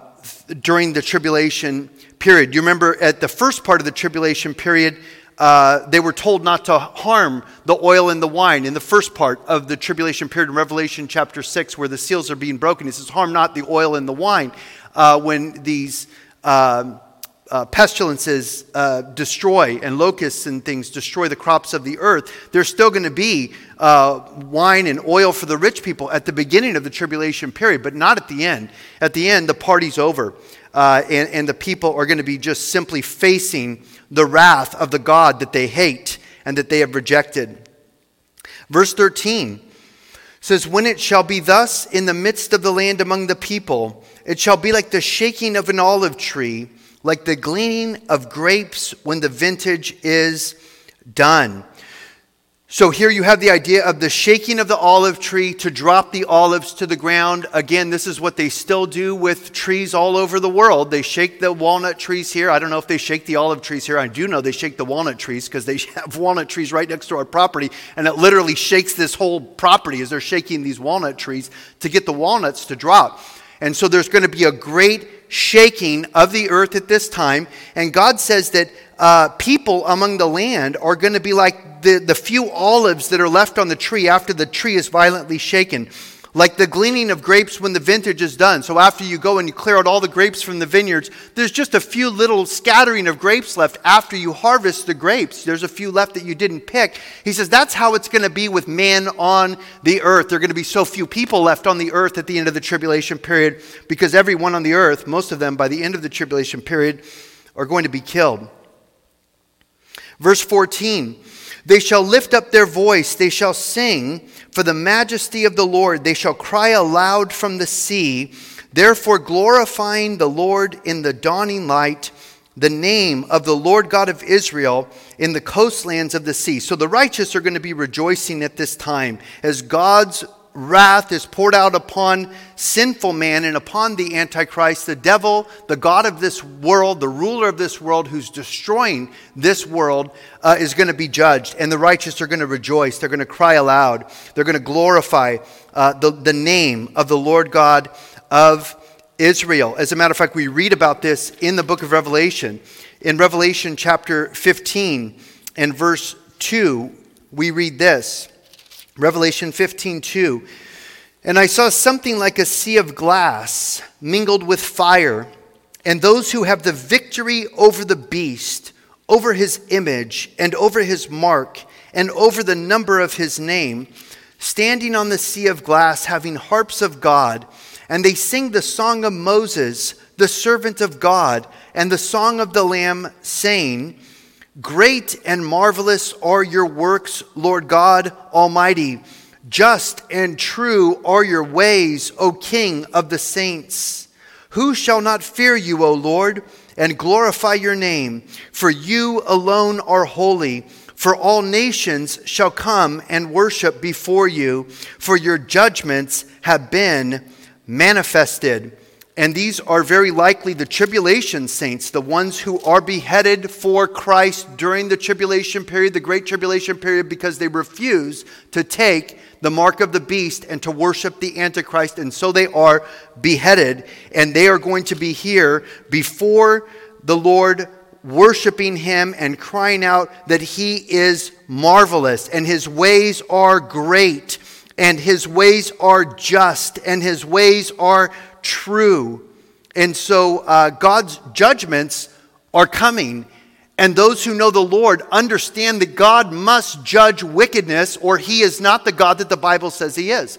during the tribulation period. You remember at the first part of the tribulation period, uh, they were told not to harm the oil and the wine in the first part of the tribulation period in Revelation chapter 6, where the seals are being broken. He says, Harm not the oil and the wine. Uh, when these um, uh, pestilences uh, destroy and locusts and things destroy the crops of the earth, there's still going to be uh, wine and oil for the rich people at the beginning of the tribulation period, but not at the end. At the end, the party's over, uh, and, and the people are going to be just simply facing the wrath of the God that they hate and that they have rejected. Verse 13 says, When it shall be thus in the midst of the land among the people, it shall be like the shaking of an olive tree, like the gleaning of grapes when the vintage is done. So here you have the idea of the shaking of the olive tree to drop the olives to the ground. Again, this is what they still do with trees all over the world. They shake the walnut trees here. I don't know if they shake the olive trees here. I do know they shake the walnut trees because they have walnut trees right next to our property, and it literally shakes this whole property as they're shaking these walnut trees to get the walnuts to drop. And so there's going to be a great shaking of the earth at this time. And God says that uh, people among the land are going to be like the, the few olives that are left on the tree after the tree is violently shaken. Like the gleaning of grapes when the vintage is done. So after you go and you clear out all the grapes from the vineyards, there's just a few little scattering of grapes left after you harvest the grapes. There's a few left that you didn't pick. He says that's how it's going to be with man on the earth. There are going to be so few people left on the earth at the end of the tribulation period because everyone on the earth, most of them by the end of the tribulation period, are going to be killed. Verse 14 They shall lift up their voice, they shall sing for the majesty of the Lord, they shall cry aloud from the sea, therefore glorifying the Lord in the dawning light the name of the Lord God of Israel in the coastlands of the sea. So the righteous are going to be rejoicing at this time as God's wrath is poured out upon sinful man and upon the Antichrist, the devil, the God of this world, the ruler of this world who's destroying this world, uh, is going to be judged. And the righteous are going to rejoice. They're going to cry aloud. They're going to glorify uh, the, the name of the Lord God of Israel. As a matter of fact, we read about this in the book of Revelation. In Revelation chapter 15 and verse 2, we read this. Revelation 15 2. And I saw something like a sea of glass mingled with fire, and those who have the victory over the beast, over his image, and over his mark, and over the number of his name, standing on the sea of glass, having harps of God, and they sing the song of Moses, the servant of God, and the song of the Lamb, saying, Great and marvelous are your works, Lord God Almighty. Just and true are your ways, O King of the saints. Who shall not fear you, O Lord, and glorify your name? For you alone are holy. For all nations shall come and worship before you, for your judgments have been manifested. And these are very likely the tribulation saints, the ones who are beheaded for Christ during the tribulation period, the great tribulation period, because they refuse to take the mark of the beast and to worship the Antichrist. And so they are beheaded, and they are going to be here before the Lord, worshiping him and crying out that he is marvelous and his ways are great and his ways are just and his ways are true. And so uh, God's judgments are coming. And those who know the Lord understand that God must judge wickedness, or he is not the God that the Bible says he is.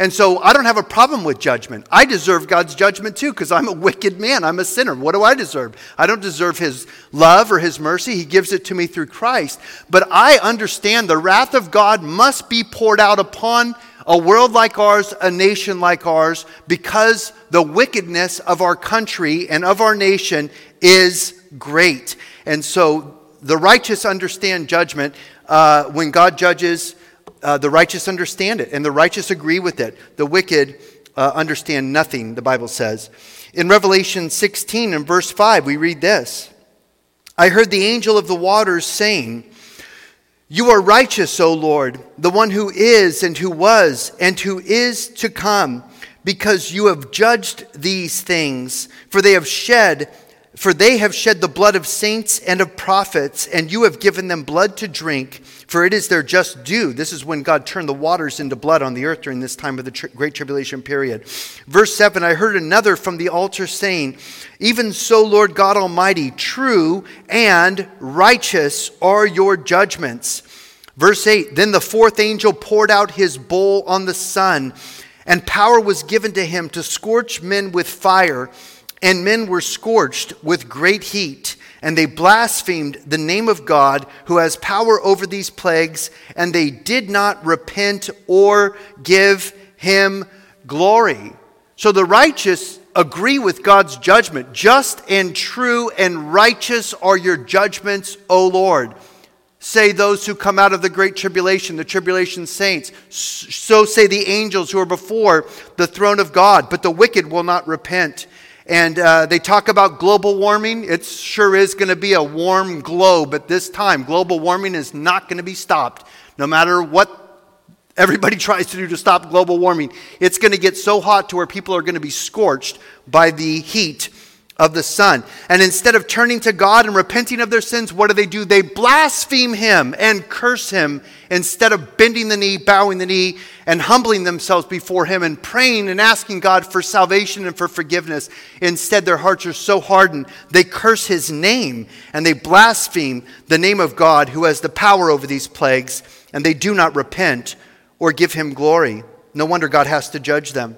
And so I don't have a problem with judgment. I deserve God's judgment too because I'm a wicked man. I'm a sinner. What do I deserve? I don't deserve his love or his mercy. He gives it to me through Christ. But I understand the wrath of God must be poured out upon a world like ours, a nation like ours, because the wickedness of our country and of our nation is great. And so the righteous understand judgment. Uh, when God judges, uh, the righteous understand it, and the righteous agree with it. The wicked uh, understand nothing, the Bible says. In Revelation 16 and verse 5, we read this I heard the angel of the waters saying, you are righteous, O Lord, the one who is and who was and who is to come, because you have judged these things, for they have shed for they have shed the blood of saints and of prophets, and you have given them blood to drink, for it is their just due. This is when God turned the waters into blood on the earth during this time of the tri- Great Tribulation period. Verse 7 I heard another from the altar saying, Even so, Lord God Almighty, true and righteous are your judgments. Verse 8 Then the fourth angel poured out his bowl on the sun, and power was given to him to scorch men with fire and men were scorched with great heat, and they blasphemed the name of God who has power over these plagues, and they did not repent or give him glory. So the righteous agree with God's judgment. Just and true and righteous are your judgments, O Lord. Say those who come out of the great tribulation, the tribulation saints. So say the angels who are before the throne of God, but the wicked will not repent. And uh, they talk about global warming. It sure is going to be a warm globe at this time. Global warming is not going to be stopped. No matter what everybody tries to do to stop global warming, it's going to get so hot to where people are going to be scorched by the heat of the sun. And instead of turning to God and repenting of their sins, what do they do? They blaspheme him and curse him instead of bending the knee, bowing the knee, and humbling themselves before him and praying and asking God for salvation and for forgiveness. Instead, their hearts are so hardened, they curse his name and they blaspheme the name of God who has the power over these plagues, and they do not repent or give him glory. No wonder God has to judge them.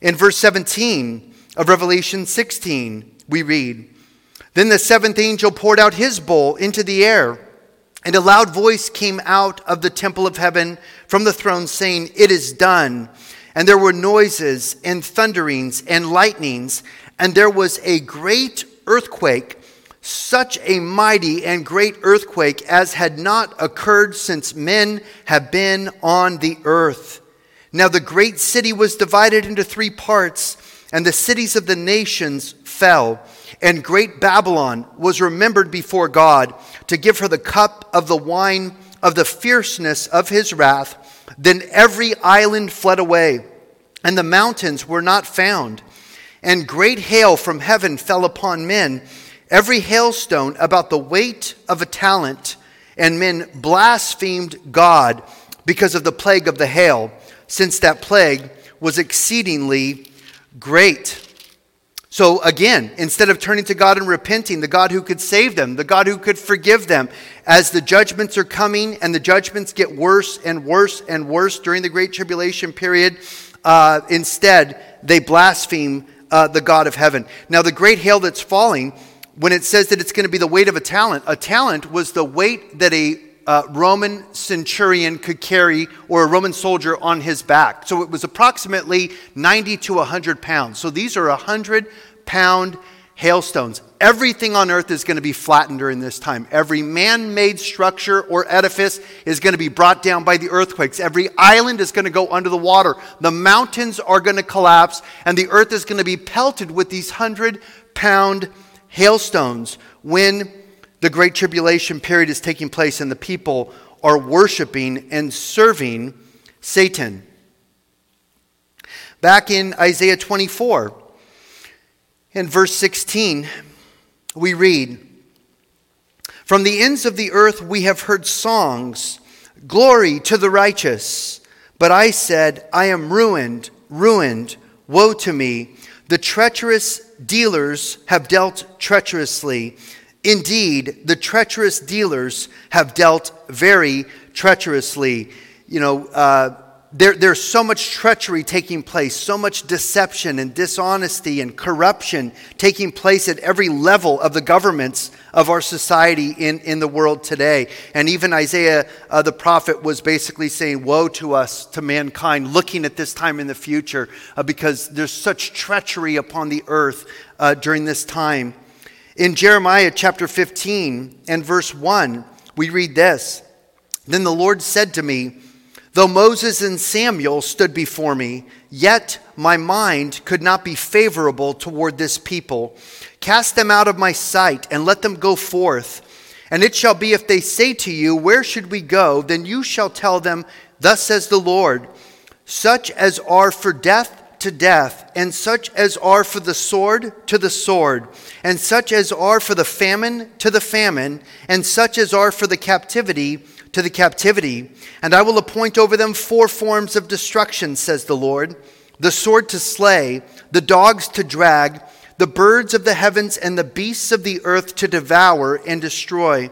In verse 17, of Revelation 16, we read Then the seventh angel poured out his bowl into the air, and a loud voice came out of the temple of heaven from the throne, saying, It is done. And there were noises and thunderings and lightnings, and there was a great earthquake, such a mighty and great earthquake as had not occurred since men have been on the earth. Now the great city was divided into three parts, and the cities of the nations fell. And great Babylon was remembered before God to give her the cup of the wine of the fierceness of his wrath. Then every island fled away, and the mountains were not found. And great hail from heaven fell upon men, every hailstone about the weight of a talent. And men blasphemed God because of the plague of the hail since that plague was exceedingly great. So again, instead of turning to God and repenting, the God who could save them, the God who could forgive them, as the judgments are coming and the judgments get worse and worse and worse during the Great Tribulation period, uh, instead they blaspheme uh, the God of heaven. Now, the great hail that's falling, when it says that it's going to be the weight of a talent, a talent was the weight that a uh, Roman centurion could carry or a Roman soldier on his back. So it was approximately 90 to 100 pounds. So these are 100 pound hailstones. Everything on earth is going to be flattened during this time. Every man made structure or edifice is going to be brought down by the earthquakes. Every island is going to go under the water. The mountains are going to collapse, and the earth is going to be pelted with these 100 pound hailstones when the Great Tribulation period is taking place and the people are worshiping and serving Satan. Back in Isaiah 24, in verse 16, we read From the ends of the earth we have heard songs, glory to the righteous. But I said, I am ruined, ruined, woe to me. The treacherous dealers have dealt treacherously Indeed, the treacherous dealers have dealt very treacherously. You know, uh, there, there's so much treachery taking place, so much deception and dishonesty and corruption taking place at every level of the governments of our society in, in the world today. And even Isaiah uh, the prophet was basically saying, Woe to us, to mankind, looking at this time in the future, uh, because there's such treachery upon the earth uh, during this time. In Jeremiah chapter 15 and verse 1, we read this Then the Lord said to me, Though Moses and Samuel stood before me, yet my mind could not be favorable toward this people. Cast them out of my sight and let them go forth. And it shall be if they say to you, Where should we go? Then you shall tell them, Thus says the Lord, such as are for death to death, and such as are for the sword to the sword, and such as are for the famine to the famine, and such as are for the captivity to the captivity. And I will appoint over them four forms of destruction, says the Lord the sword to slay, the dogs to drag, the birds of the heavens, and the beasts of the earth to devour and destroy.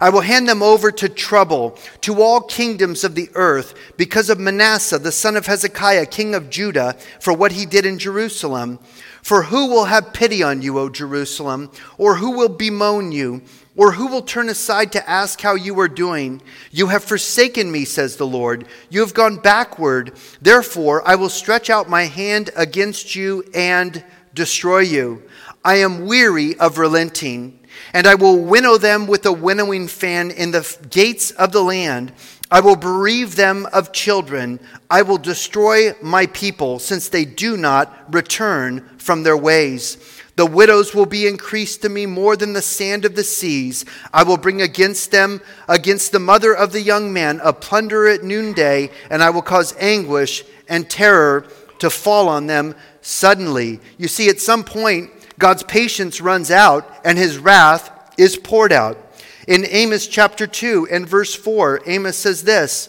I will hand them over to trouble, to all kingdoms of the earth, because of Manasseh, the son of Hezekiah, king of Judah, for what he did in Jerusalem. For who will have pity on you, O Jerusalem? Or who will bemoan you? Or who will turn aside to ask how you are doing? You have forsaken me, says the Lord. You have gone backward. Therefore, I will stretch out my hand against you and destroy you. I am weary of relenting and I will winnow them with a winnowing fan in the gates of the land. I will bereave them of children. I will destroy my people, since they do not return from their ways. The widows will be increased to me more than the sand of the seas. I will bring against them, against the mother of the young man, a plunder at noonday, and I will cause anguish and terror to fall on them suddenly. You see, at some point, God's patience runs out and his wrath is poured out. In Amos chapter 2 and verse 4, Amos says this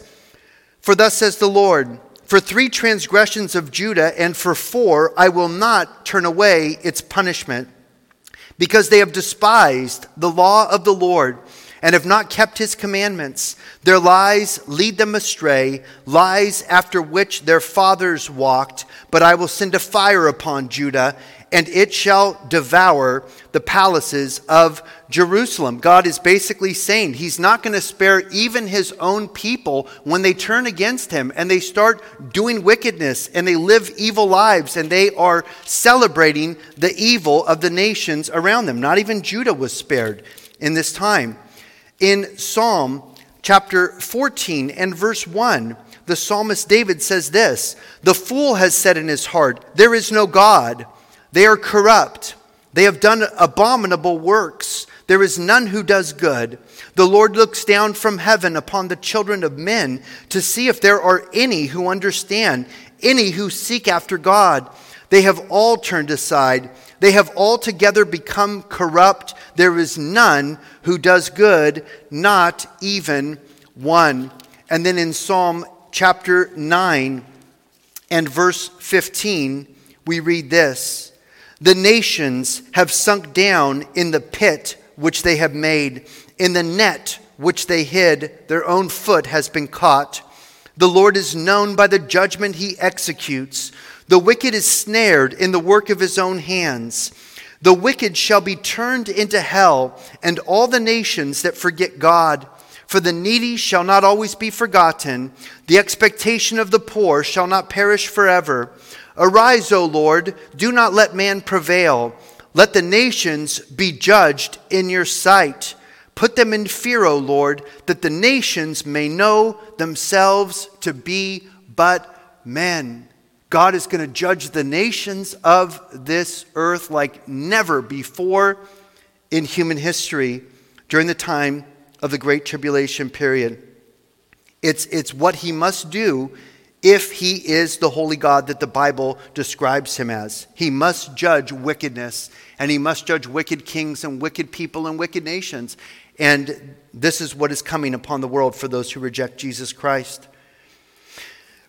For thus says the Lord, for three transgressions of Judah and for four I will not turn away its punishment, because they have despised the law of the Lord and have not kept his commandments. Their lies lead them astray, lies after which their fathers walked. But I will send a fire upon Judah and it shall devour the palaces of Jerusalem. God is basically saying he's not going to spare even his own people when they turn against him and they start doing wickedness and they live evil lives and they are celebrating the evil of the nations around them. Not even Judah was spared in this time. In Psalm chapter 14 and verse 1, the psalmist David says this The fool has said in his heart, There is no God. They are corrupt. They have done abominable works. There is none who does good. The Lord looks down from heaven upon the children of men to see if there are any who understand, any who seek after God. They have all turned aside. They have altogether become corrupt. There is none who does good, not even one. And then in Psalm chapter 9 and verse 15, we read this The nations have sunk down in the pit which they have made, in the net which they hid, their own foot has been caught. The Lord is known by the judgment he executes. The wicked is snared in the work of his own hands. The wicked shall be turned into hell, and all the nations that forget God. For the needy shall not always be forgotten, the expectation of the poor shall not perish forever. Arise, O Lord, do not let man prevail. Let the nations be judged in your sight. Put them in fear, O Lord, that the nations may know themselves to be but men. God is going to judge the nations of this earth like never before in human history during the time of the Great Tribulation period. It's, it's what he must do if he is the holy God that the Bible describes him as. He must judge wickedness, and he must judge wicked kings and wicked people and wicked nations. And this is what is coming upon the world for those who reject Jesus Christ.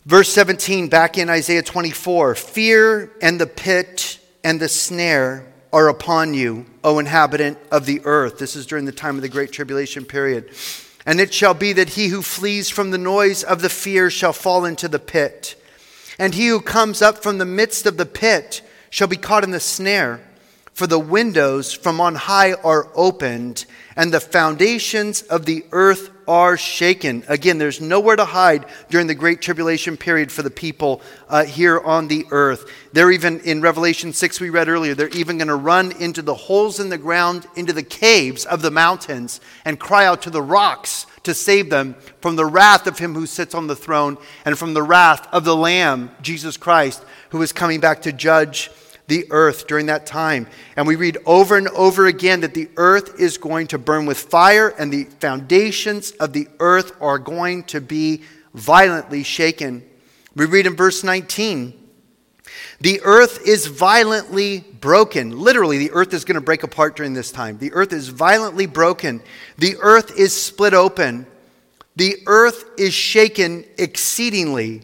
Verse 17, back in Isaiah 24 Fear and the pit and the snare are upon you, O inhabitant of the earth. This is during the time of the Great Tribulation period. And it shall be that he who flees from the noise of the fear shall fall into the pit. And he who comes up from the midst of the pit shall be caught in the snare. For the windows from on high are opened, and the foundations of the earth are shaken. Again, there's nowhere to hide during the Great Tribulation period for the people uh, here on the earth. They're even, in Revelation 6, we read earlier, they're even going to run into the holes in the ground, into the caves of the mountains, and cry out to the rocks to save them from the wrath of him who sits on the throne and from the wrath of the Lamb, Jesus Christ, who is coming back to judge the earth during that time. And we read over and over again that the earth is going to burn with fire and the foundations of the earth are going to be violently shaken. We read in verse 19 the earth is violently broken. Literally, the earth is going to break apart during this time. The earth is violently broken. The earth is split open. The earth is shaken exceedingly.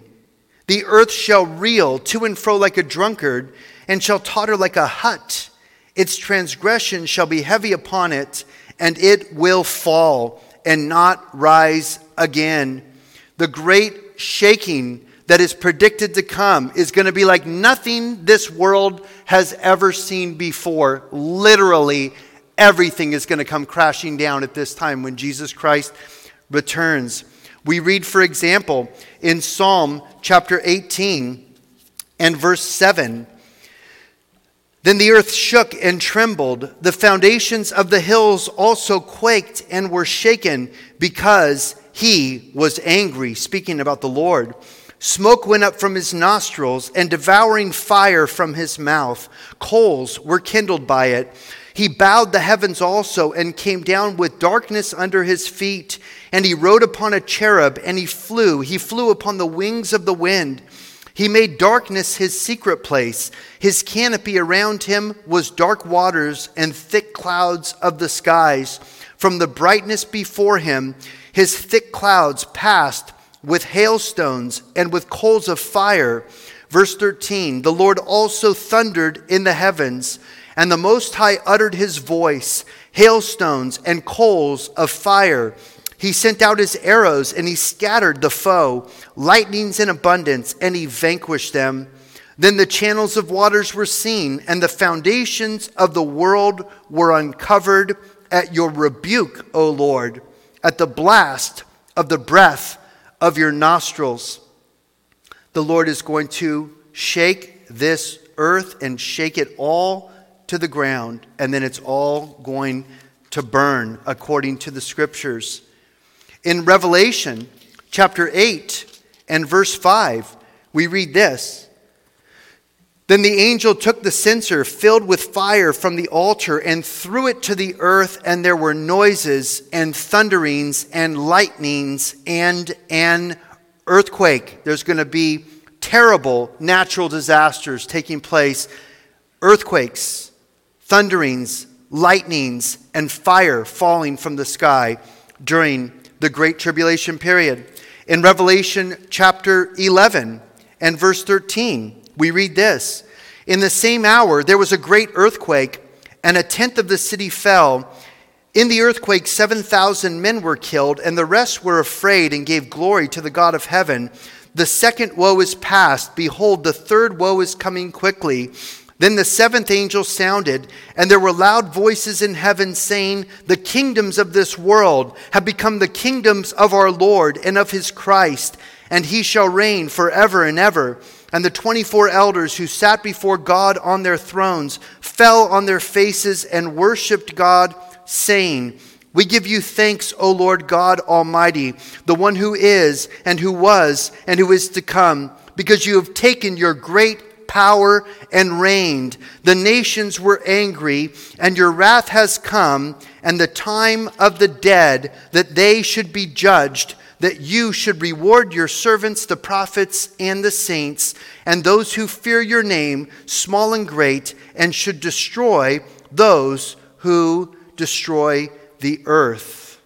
The earth shall reel to and fro like a drunkard and shall totter like a hut. Its transgression shall be heavy upon it, and it will fall and not rise again. The great shaking that is predicted to come is going to be like nothing this world has ever seen before. Literally, everything is going to come crashing down at this time when Jesus Christ returns. We read, for example, in Psalm chapter 18 and verse 7 then the earth shook and trembled. The foundations of the hills also quaked and were shaken because he was angry, speaking about the Lord. Smoke went up from his nostrils and devouring fire from his mouth. Coals were kindled by it. He bowed the heavens also and came down with darkness under his feet. And he rode upon a cherub and he flew. He flew upon the wings of the wind. He made darkness his secret place. His canopy around him was dark waters and thick clouds of the skies. From the brightness before him, his thick clouds passed with hailstones and with coals of fire. Verse 13 The Lord also thundered in the heavens, and the Most High uttered his voice, hailstones and coals of fire. He sent out his arrows and he scattered the foe, lightnings in abundance, and he vanquished them. Then the channels of waters were seen, and the foundations of the world were uncovered at your rebuke, O Lord, at the blast of the breath of your nostrils. The Lord is going to shake this earth and shake it all to the ground, and then it's all going to burn according to the scriptures. In Revelation chapter 8 And verse 5, we read this Then the angel took the censer filled with fire from the altar and threw it to the earth, and there were noises and thunderings and lightnings and an earthquake. There's going to be terrible natural disasters taking place earthquakes, thunderings, lightnings, and fire falling from the sky during the Great Tribulation period. In Revelation chapter 11 and verse 13, we read this In the same hour, there was a great earthquake, and a tenth of the city fell. In the earthquake, 7,000 men were killed, and the rest were afraid and gave glory to the God of heaven. The second woe is past. Behold, the third woe is coming quickly. Then the seventh angel sounded, and there were loud voices in heaven saying, The kingdoms of this world have become the kingdoms of our Lord and of his Christ, and he shall reign forever and ever. And the 24 elders who sat before God on their thrones fell on their faces and worshiped God, saying, We give you thanks, O Lord God Almighty, the one who is, and who was, and who is to come, because you have taken your great power and reigned. The nations were angry, and your wrath has come, and the time of the dead that they should be judged, that you should reward your servants, the prophets and the saints, and those who fear your name, small and great, and should destroy those who destroy the earth.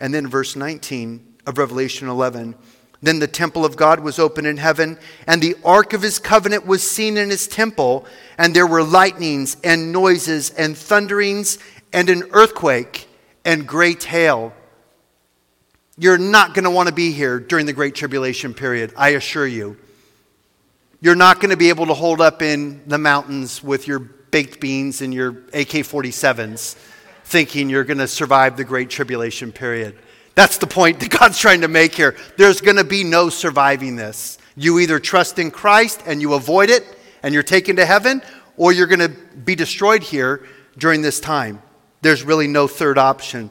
And then verse 19 of Revelation 11. Then the temple of God was opened in heaven, and the ark of his covenant was seen in his temple, and there were lightnings and noises and thunderings and an earthquake and great hail. You're not going to want to be here during the Great Tribulation period, I assure you. You're not going to be able to hold up in the mountains with your baked beans and your AK 47s thinking you're going to survive the Great Tribulation period. That's the point that God's trying to make here. There's going to be no surviving this. You either trust in Christ and you avoid it and you're taken to heaven, or you're going to be destroyed here during this time. There's really no third option.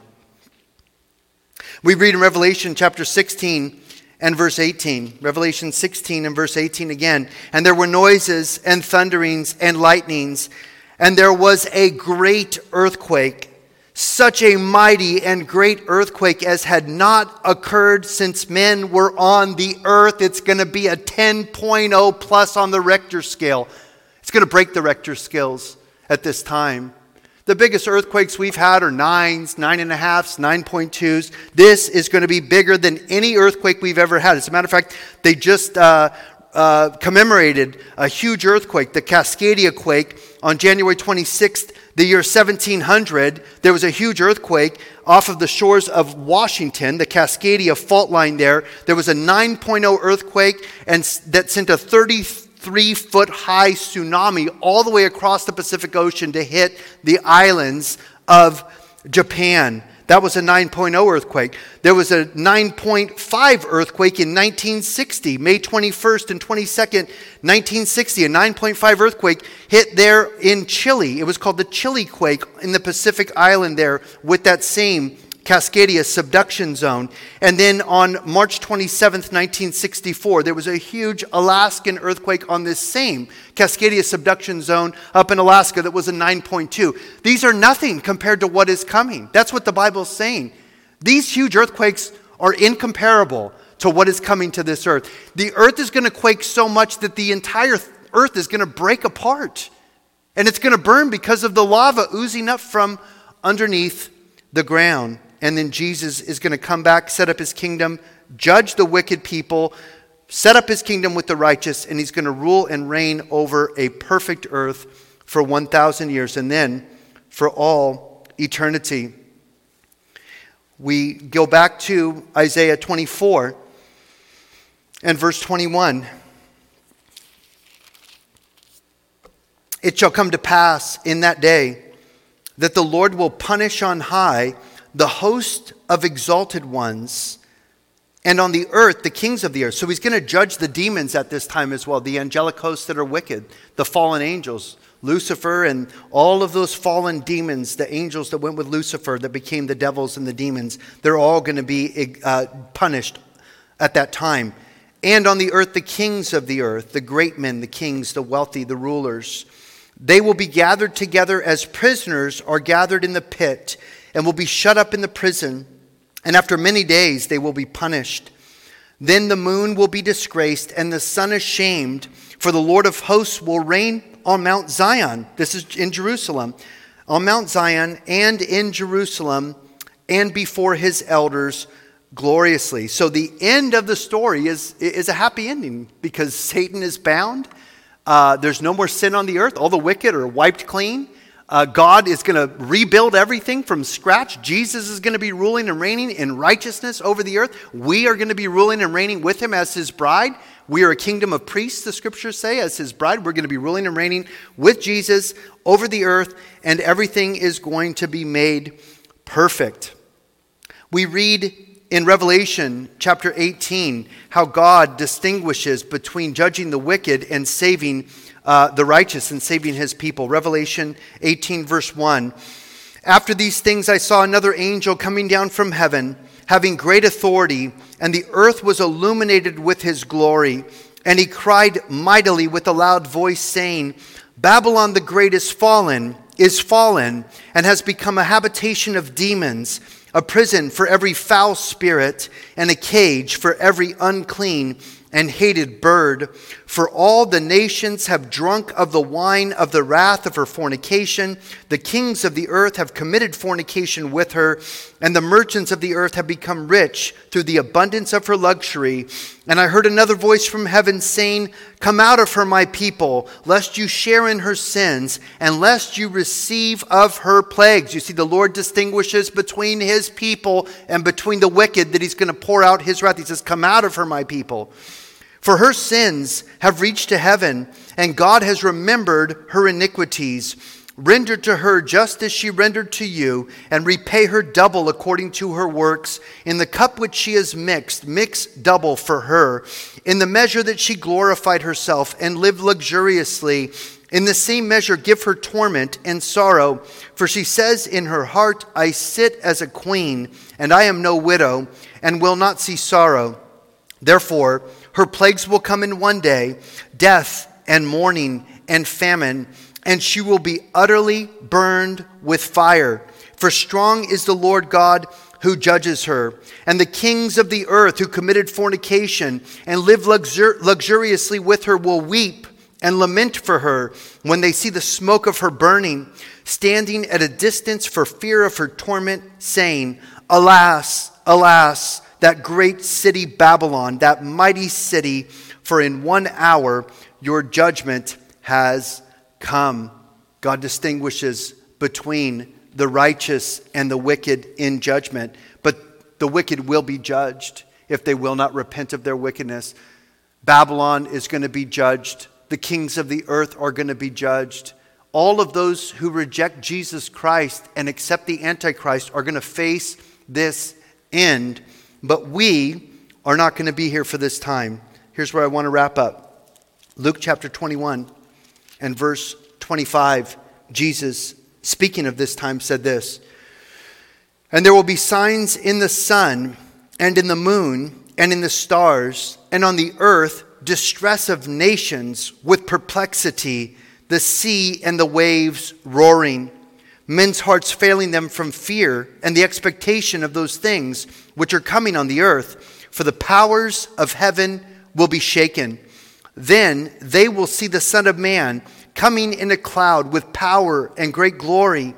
We read in Revelation chapter 16 and verse 18. Revelation 16 and verse 18 again. And there were noises and thunderings and lightnings, and there was a great earthquake such a mighty and great earthquake as had not occurred since men were on the earth. It's going to be a 10.0 plus on the Richter scale. It's going to break the Richter scales at this time. The biggest earthquakes we've had are nines, nine and a halfs, 9.2s. This is going to be bigger than any earthquake we've ever had. As a matter of fact, they just uh, uh, commemorated a huge earthquake, the Cascadia quake, on January 26th, the year 1700, there was a huge earthquake off of the shores of Washington, the Cascadia fault line there. There was a 9.0 earthquake and that sent a 33 foot high tsunami all the way across the Pacific Ocean to hit the islands of Japan. That was a 9.0 earthquake. There was a 9.5 earthquake in 1960, May 21st and 22nd, 1960. A 9.5 earthquake hit there in Chile. It was called the Chile quake in the Pacific Island there with that same Cascadia subduction zone. And then on March 27th, 1964, there was a huge Alaskan earthquake on this same Cascadia subduction zone up in Alaska that was a 9.2. These are nothing compared to what is coming. That's what the Bible's saying. These huge earthquakes are incomparable to what is coming to this earth. The earth is going to quake so much that the entire earth is going to break apart. And it's going to burn because of the lava oozing up from underneath the ground and then Jesus is going to come back, set up his kingdom, judge the wicked people, set up his kingdom with the righteous, and he's going to rule and reign over a perfect earth for 1,000 years and then for all eternity. We go back to Isaiah 24 and verse 21. It shall come to pass in that day that the Lord will punish on high the host of exalted ones, and on the earth, the kings of the earth. So he's going to judge the demons at this time as well, the angelic hosts that are wicked, the fallen angels, Lucifer, and all of those fallen demons, the angels that went with Lucifer that became the devils and the demons. They're all going to be uh, punished at that time. and on the earth the kings of the earth, the great men, the kings, the wealthy, the rulers. They will be gathered together as prisoners are gathered in the pit, and will be shut up in the prison. And after many days they will be punished. Then the moon will be disgraced, and the sun ashamed, for the Lord of hosts will reign on Mount Zion. This is in Jerusalem. On Mount Zion and in Jerusalem, and before his elders gloriously. So the end of the story is, is a happy ending because Satan is bound. Uh, there's no more sin on the earth. All the wicked are wiped clean. Uh, God is going to rebuild everything from scratch. Jesus is going to be ruling and reigning in righteousness over the earth. We are going to be ruling and reigning with him as his bride. We are a kingdom of priests, the scriptures say, as his bride. We're going to be ruling and reigning with Jesus over the earth, and everything is going to be made perfect. We read in Revelation chapter 18 how God distinguishes between judging the wicked and saving uh, the righteous and saving his people. Revelation 18, verse 1. After these things, I saw another angel coming down from heaven, having great authority, and the earth was illuminated with his glory. And he cried mightily with a loud voice, saying, Babylon the Great is fallen, is fallen, and has become a habitation of demons a prison for every foul spirit, and a cage for every unclean and hated bird. For all the nations have drunk of the wine of the wrath of her fornication. The kings of the earth have committed fornication with her, and the merchants of the earth have become rich through the abundance of her luxury. And I heard another voice from heaven saying, Come out of her, my people, lest you share in her sins, and lest you receive of her plagues. You see, the Lord distinguishes between his people and between the wicked that he's going to pour out his wrath. He says, Come out of her, my people. For her sins have reached to heaven, and God has remembered her iniquities. Render to her just as she rendered to you, and repay her double according to her works. In the cup which she has mixed, mix double for her. In the measure that she glorified herself and lived luxuriously, in the same measure give her torment and sorrow. For she says in her heart, I sit as a queen, and I am no widow, and will not see sorrow. Therefore, her plagues will come in one day death and mourning and famine, and she will be utterly burned with fire. For strong is the Lord God who judges her. And the kings of the earth who committed fornication and lived luxur- luxuriously with her will weep and lament for her when they see the smoke of her burning, standing at a distance for fear of her torment, saying, Alas, alas, that great city Babylon, that mighty city, for in one hour your judgment has come. God distinguishes between the righteous and the wicked in judgment, but the wicked will be judged if they will not repent of their wickedness. Babylon is going to be judged. The kings of the earth are going to be judged. All of those who reject Jesus Christ and accept the Antichrist are going to face this end. But we are not going to be here for this time. Here's where I want to wrap up Luke chapter 21 and verse 25. Jesus, speaking of this time, said this And there will be signs in the sun and in the moon and in the stars and on the earth distress of nations with perplexity, the sea and the waves roaring men's hearts failing them from fear and the expectation of those things which are coming on the earth, for the powers of heaven will be shaken. Then they will see the Son of Man coming in a cloud with power and great glory.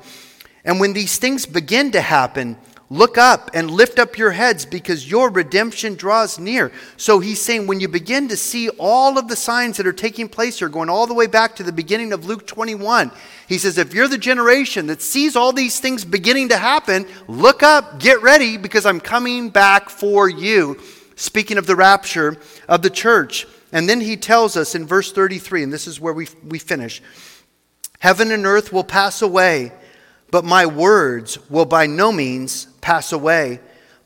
And when these things begin to happen, Look up and lift up your heads because your redemption draws near. So he's saying when you begin to see all of the signs that are taking place here, going all the way back to the beginning of Luke 21, he says, if you're the generation that sees all these things beginning to happen, look up, get ready because I'm coming back for you. Speaking of the rapture of the church. And then he tells us in verse 33, and this is where we, we finish Heaven and earth will pass away but my words will by no means pass away.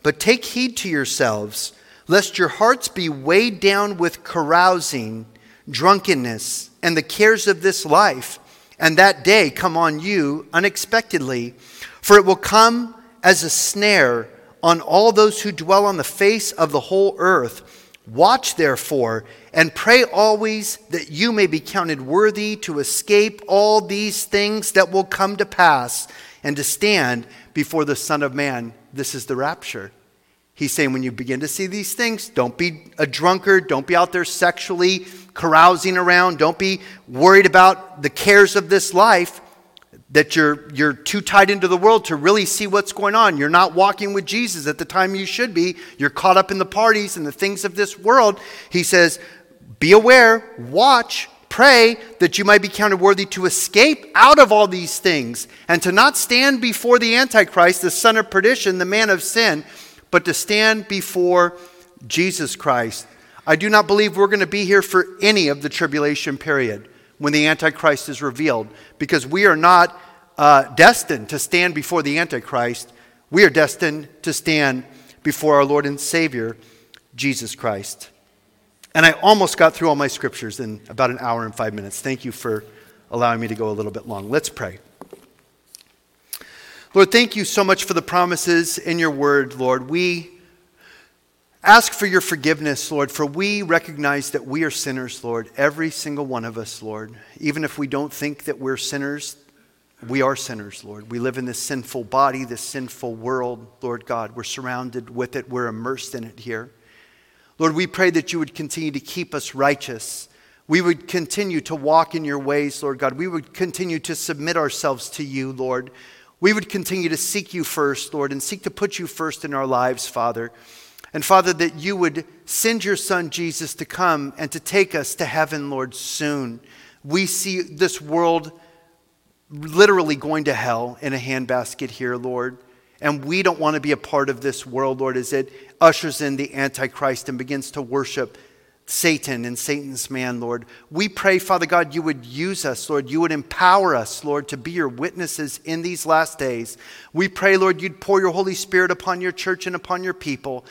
But take heed to yourselves, lest your hearts be weighed down with carousing, drunkenness, and the cares of this life, and that day come on you unexpectedly. For it will come as a snare on all those who dwell on the face of the whole earth. Watch therefore and pray always that you may be counted worthy to escape all these things that will come to pass and to stand before the Son of Man. This is the rapture. He's saying when you begin to see these things, don't be a drunkard, don't be out there sexually carousing around, don't be worried about the cares of this life that you're, you're too tied into the world to really see what's going on. You're not walking with Jesus at the time you should be. You're caught up in the parties and the things of this world. He says, Be aware, watch, pray that you might be counted worthy to escape out of all these things and to not stand before the Antichrist, the son of perdition, the man of sin, but to stand before Jesus Christ. I do not believe we're going to be here for any of the tribulation period when the Antichrist is revealed, because we are not uh, destined to stand before the Antichrist. We are destined to stand before our Lord and Savior, Jesus Christ. And I almost got through all my scriptures in about an hour and five minutes. Thank you for allowing me to go a little bit long. Let's pray. Lord, thank you so much for the promises in your word, Lord. We Ask for your forgiveness, Lord, for we recognize that we are sinners, Lord. Every single one of us, Lord. Even if we don't think that we're sinners, we are sinners, Lord. We live in this sinful body, this sinful world, Lord God. We're surrounded with it, we're immersed in it here. Lord, we pray that you would continue to keep us righteous. We would continue to walk in your ways, Lord God. We would continue to submit ourselves to you, Lord. We would continue to seek you first, Lord, and seek to put you first in our lives, Father. And Father, that you would send your Son Jesus to come and to take us to heaven, Lord, soon. We see this world literally going to hell in a handbasket here, Lord. And we don't want to be a part of this world, Lord, as it ushers in the Antichrist and begins to worship Satan and Satan's man, Lord. We pray, Father God, you would use us, Lord. You would empower us, Lord, to be your witnesses in these last days. We pray, Lord, you'd pour your Holy Spirit upon your church and upon your people.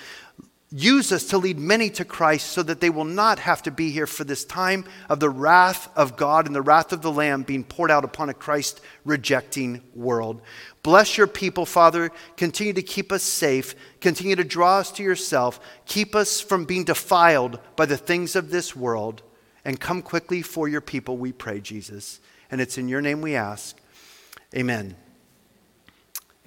Use us to lead many to Christ so that they will not have to be here for this time of the wrath of God and the wrath of the Lamb being poured out upon a Christ rejecting world. Bless your people, Father. Continue to keep us safe. Continue to draw us to yourself. Keep us from being defiled by the things of this world. And come quickly for your people, we pray, Jesus. And it's in your name we ask. Amen.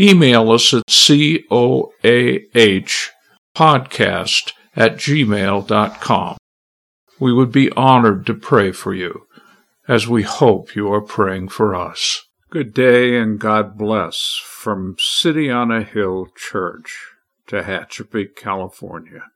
Email us at coahpodcast at gmail.com. We would be honored to pray for you, as we hope you are praying for us. Good day and God bless from City on a Hill Church, Tehachapi, California.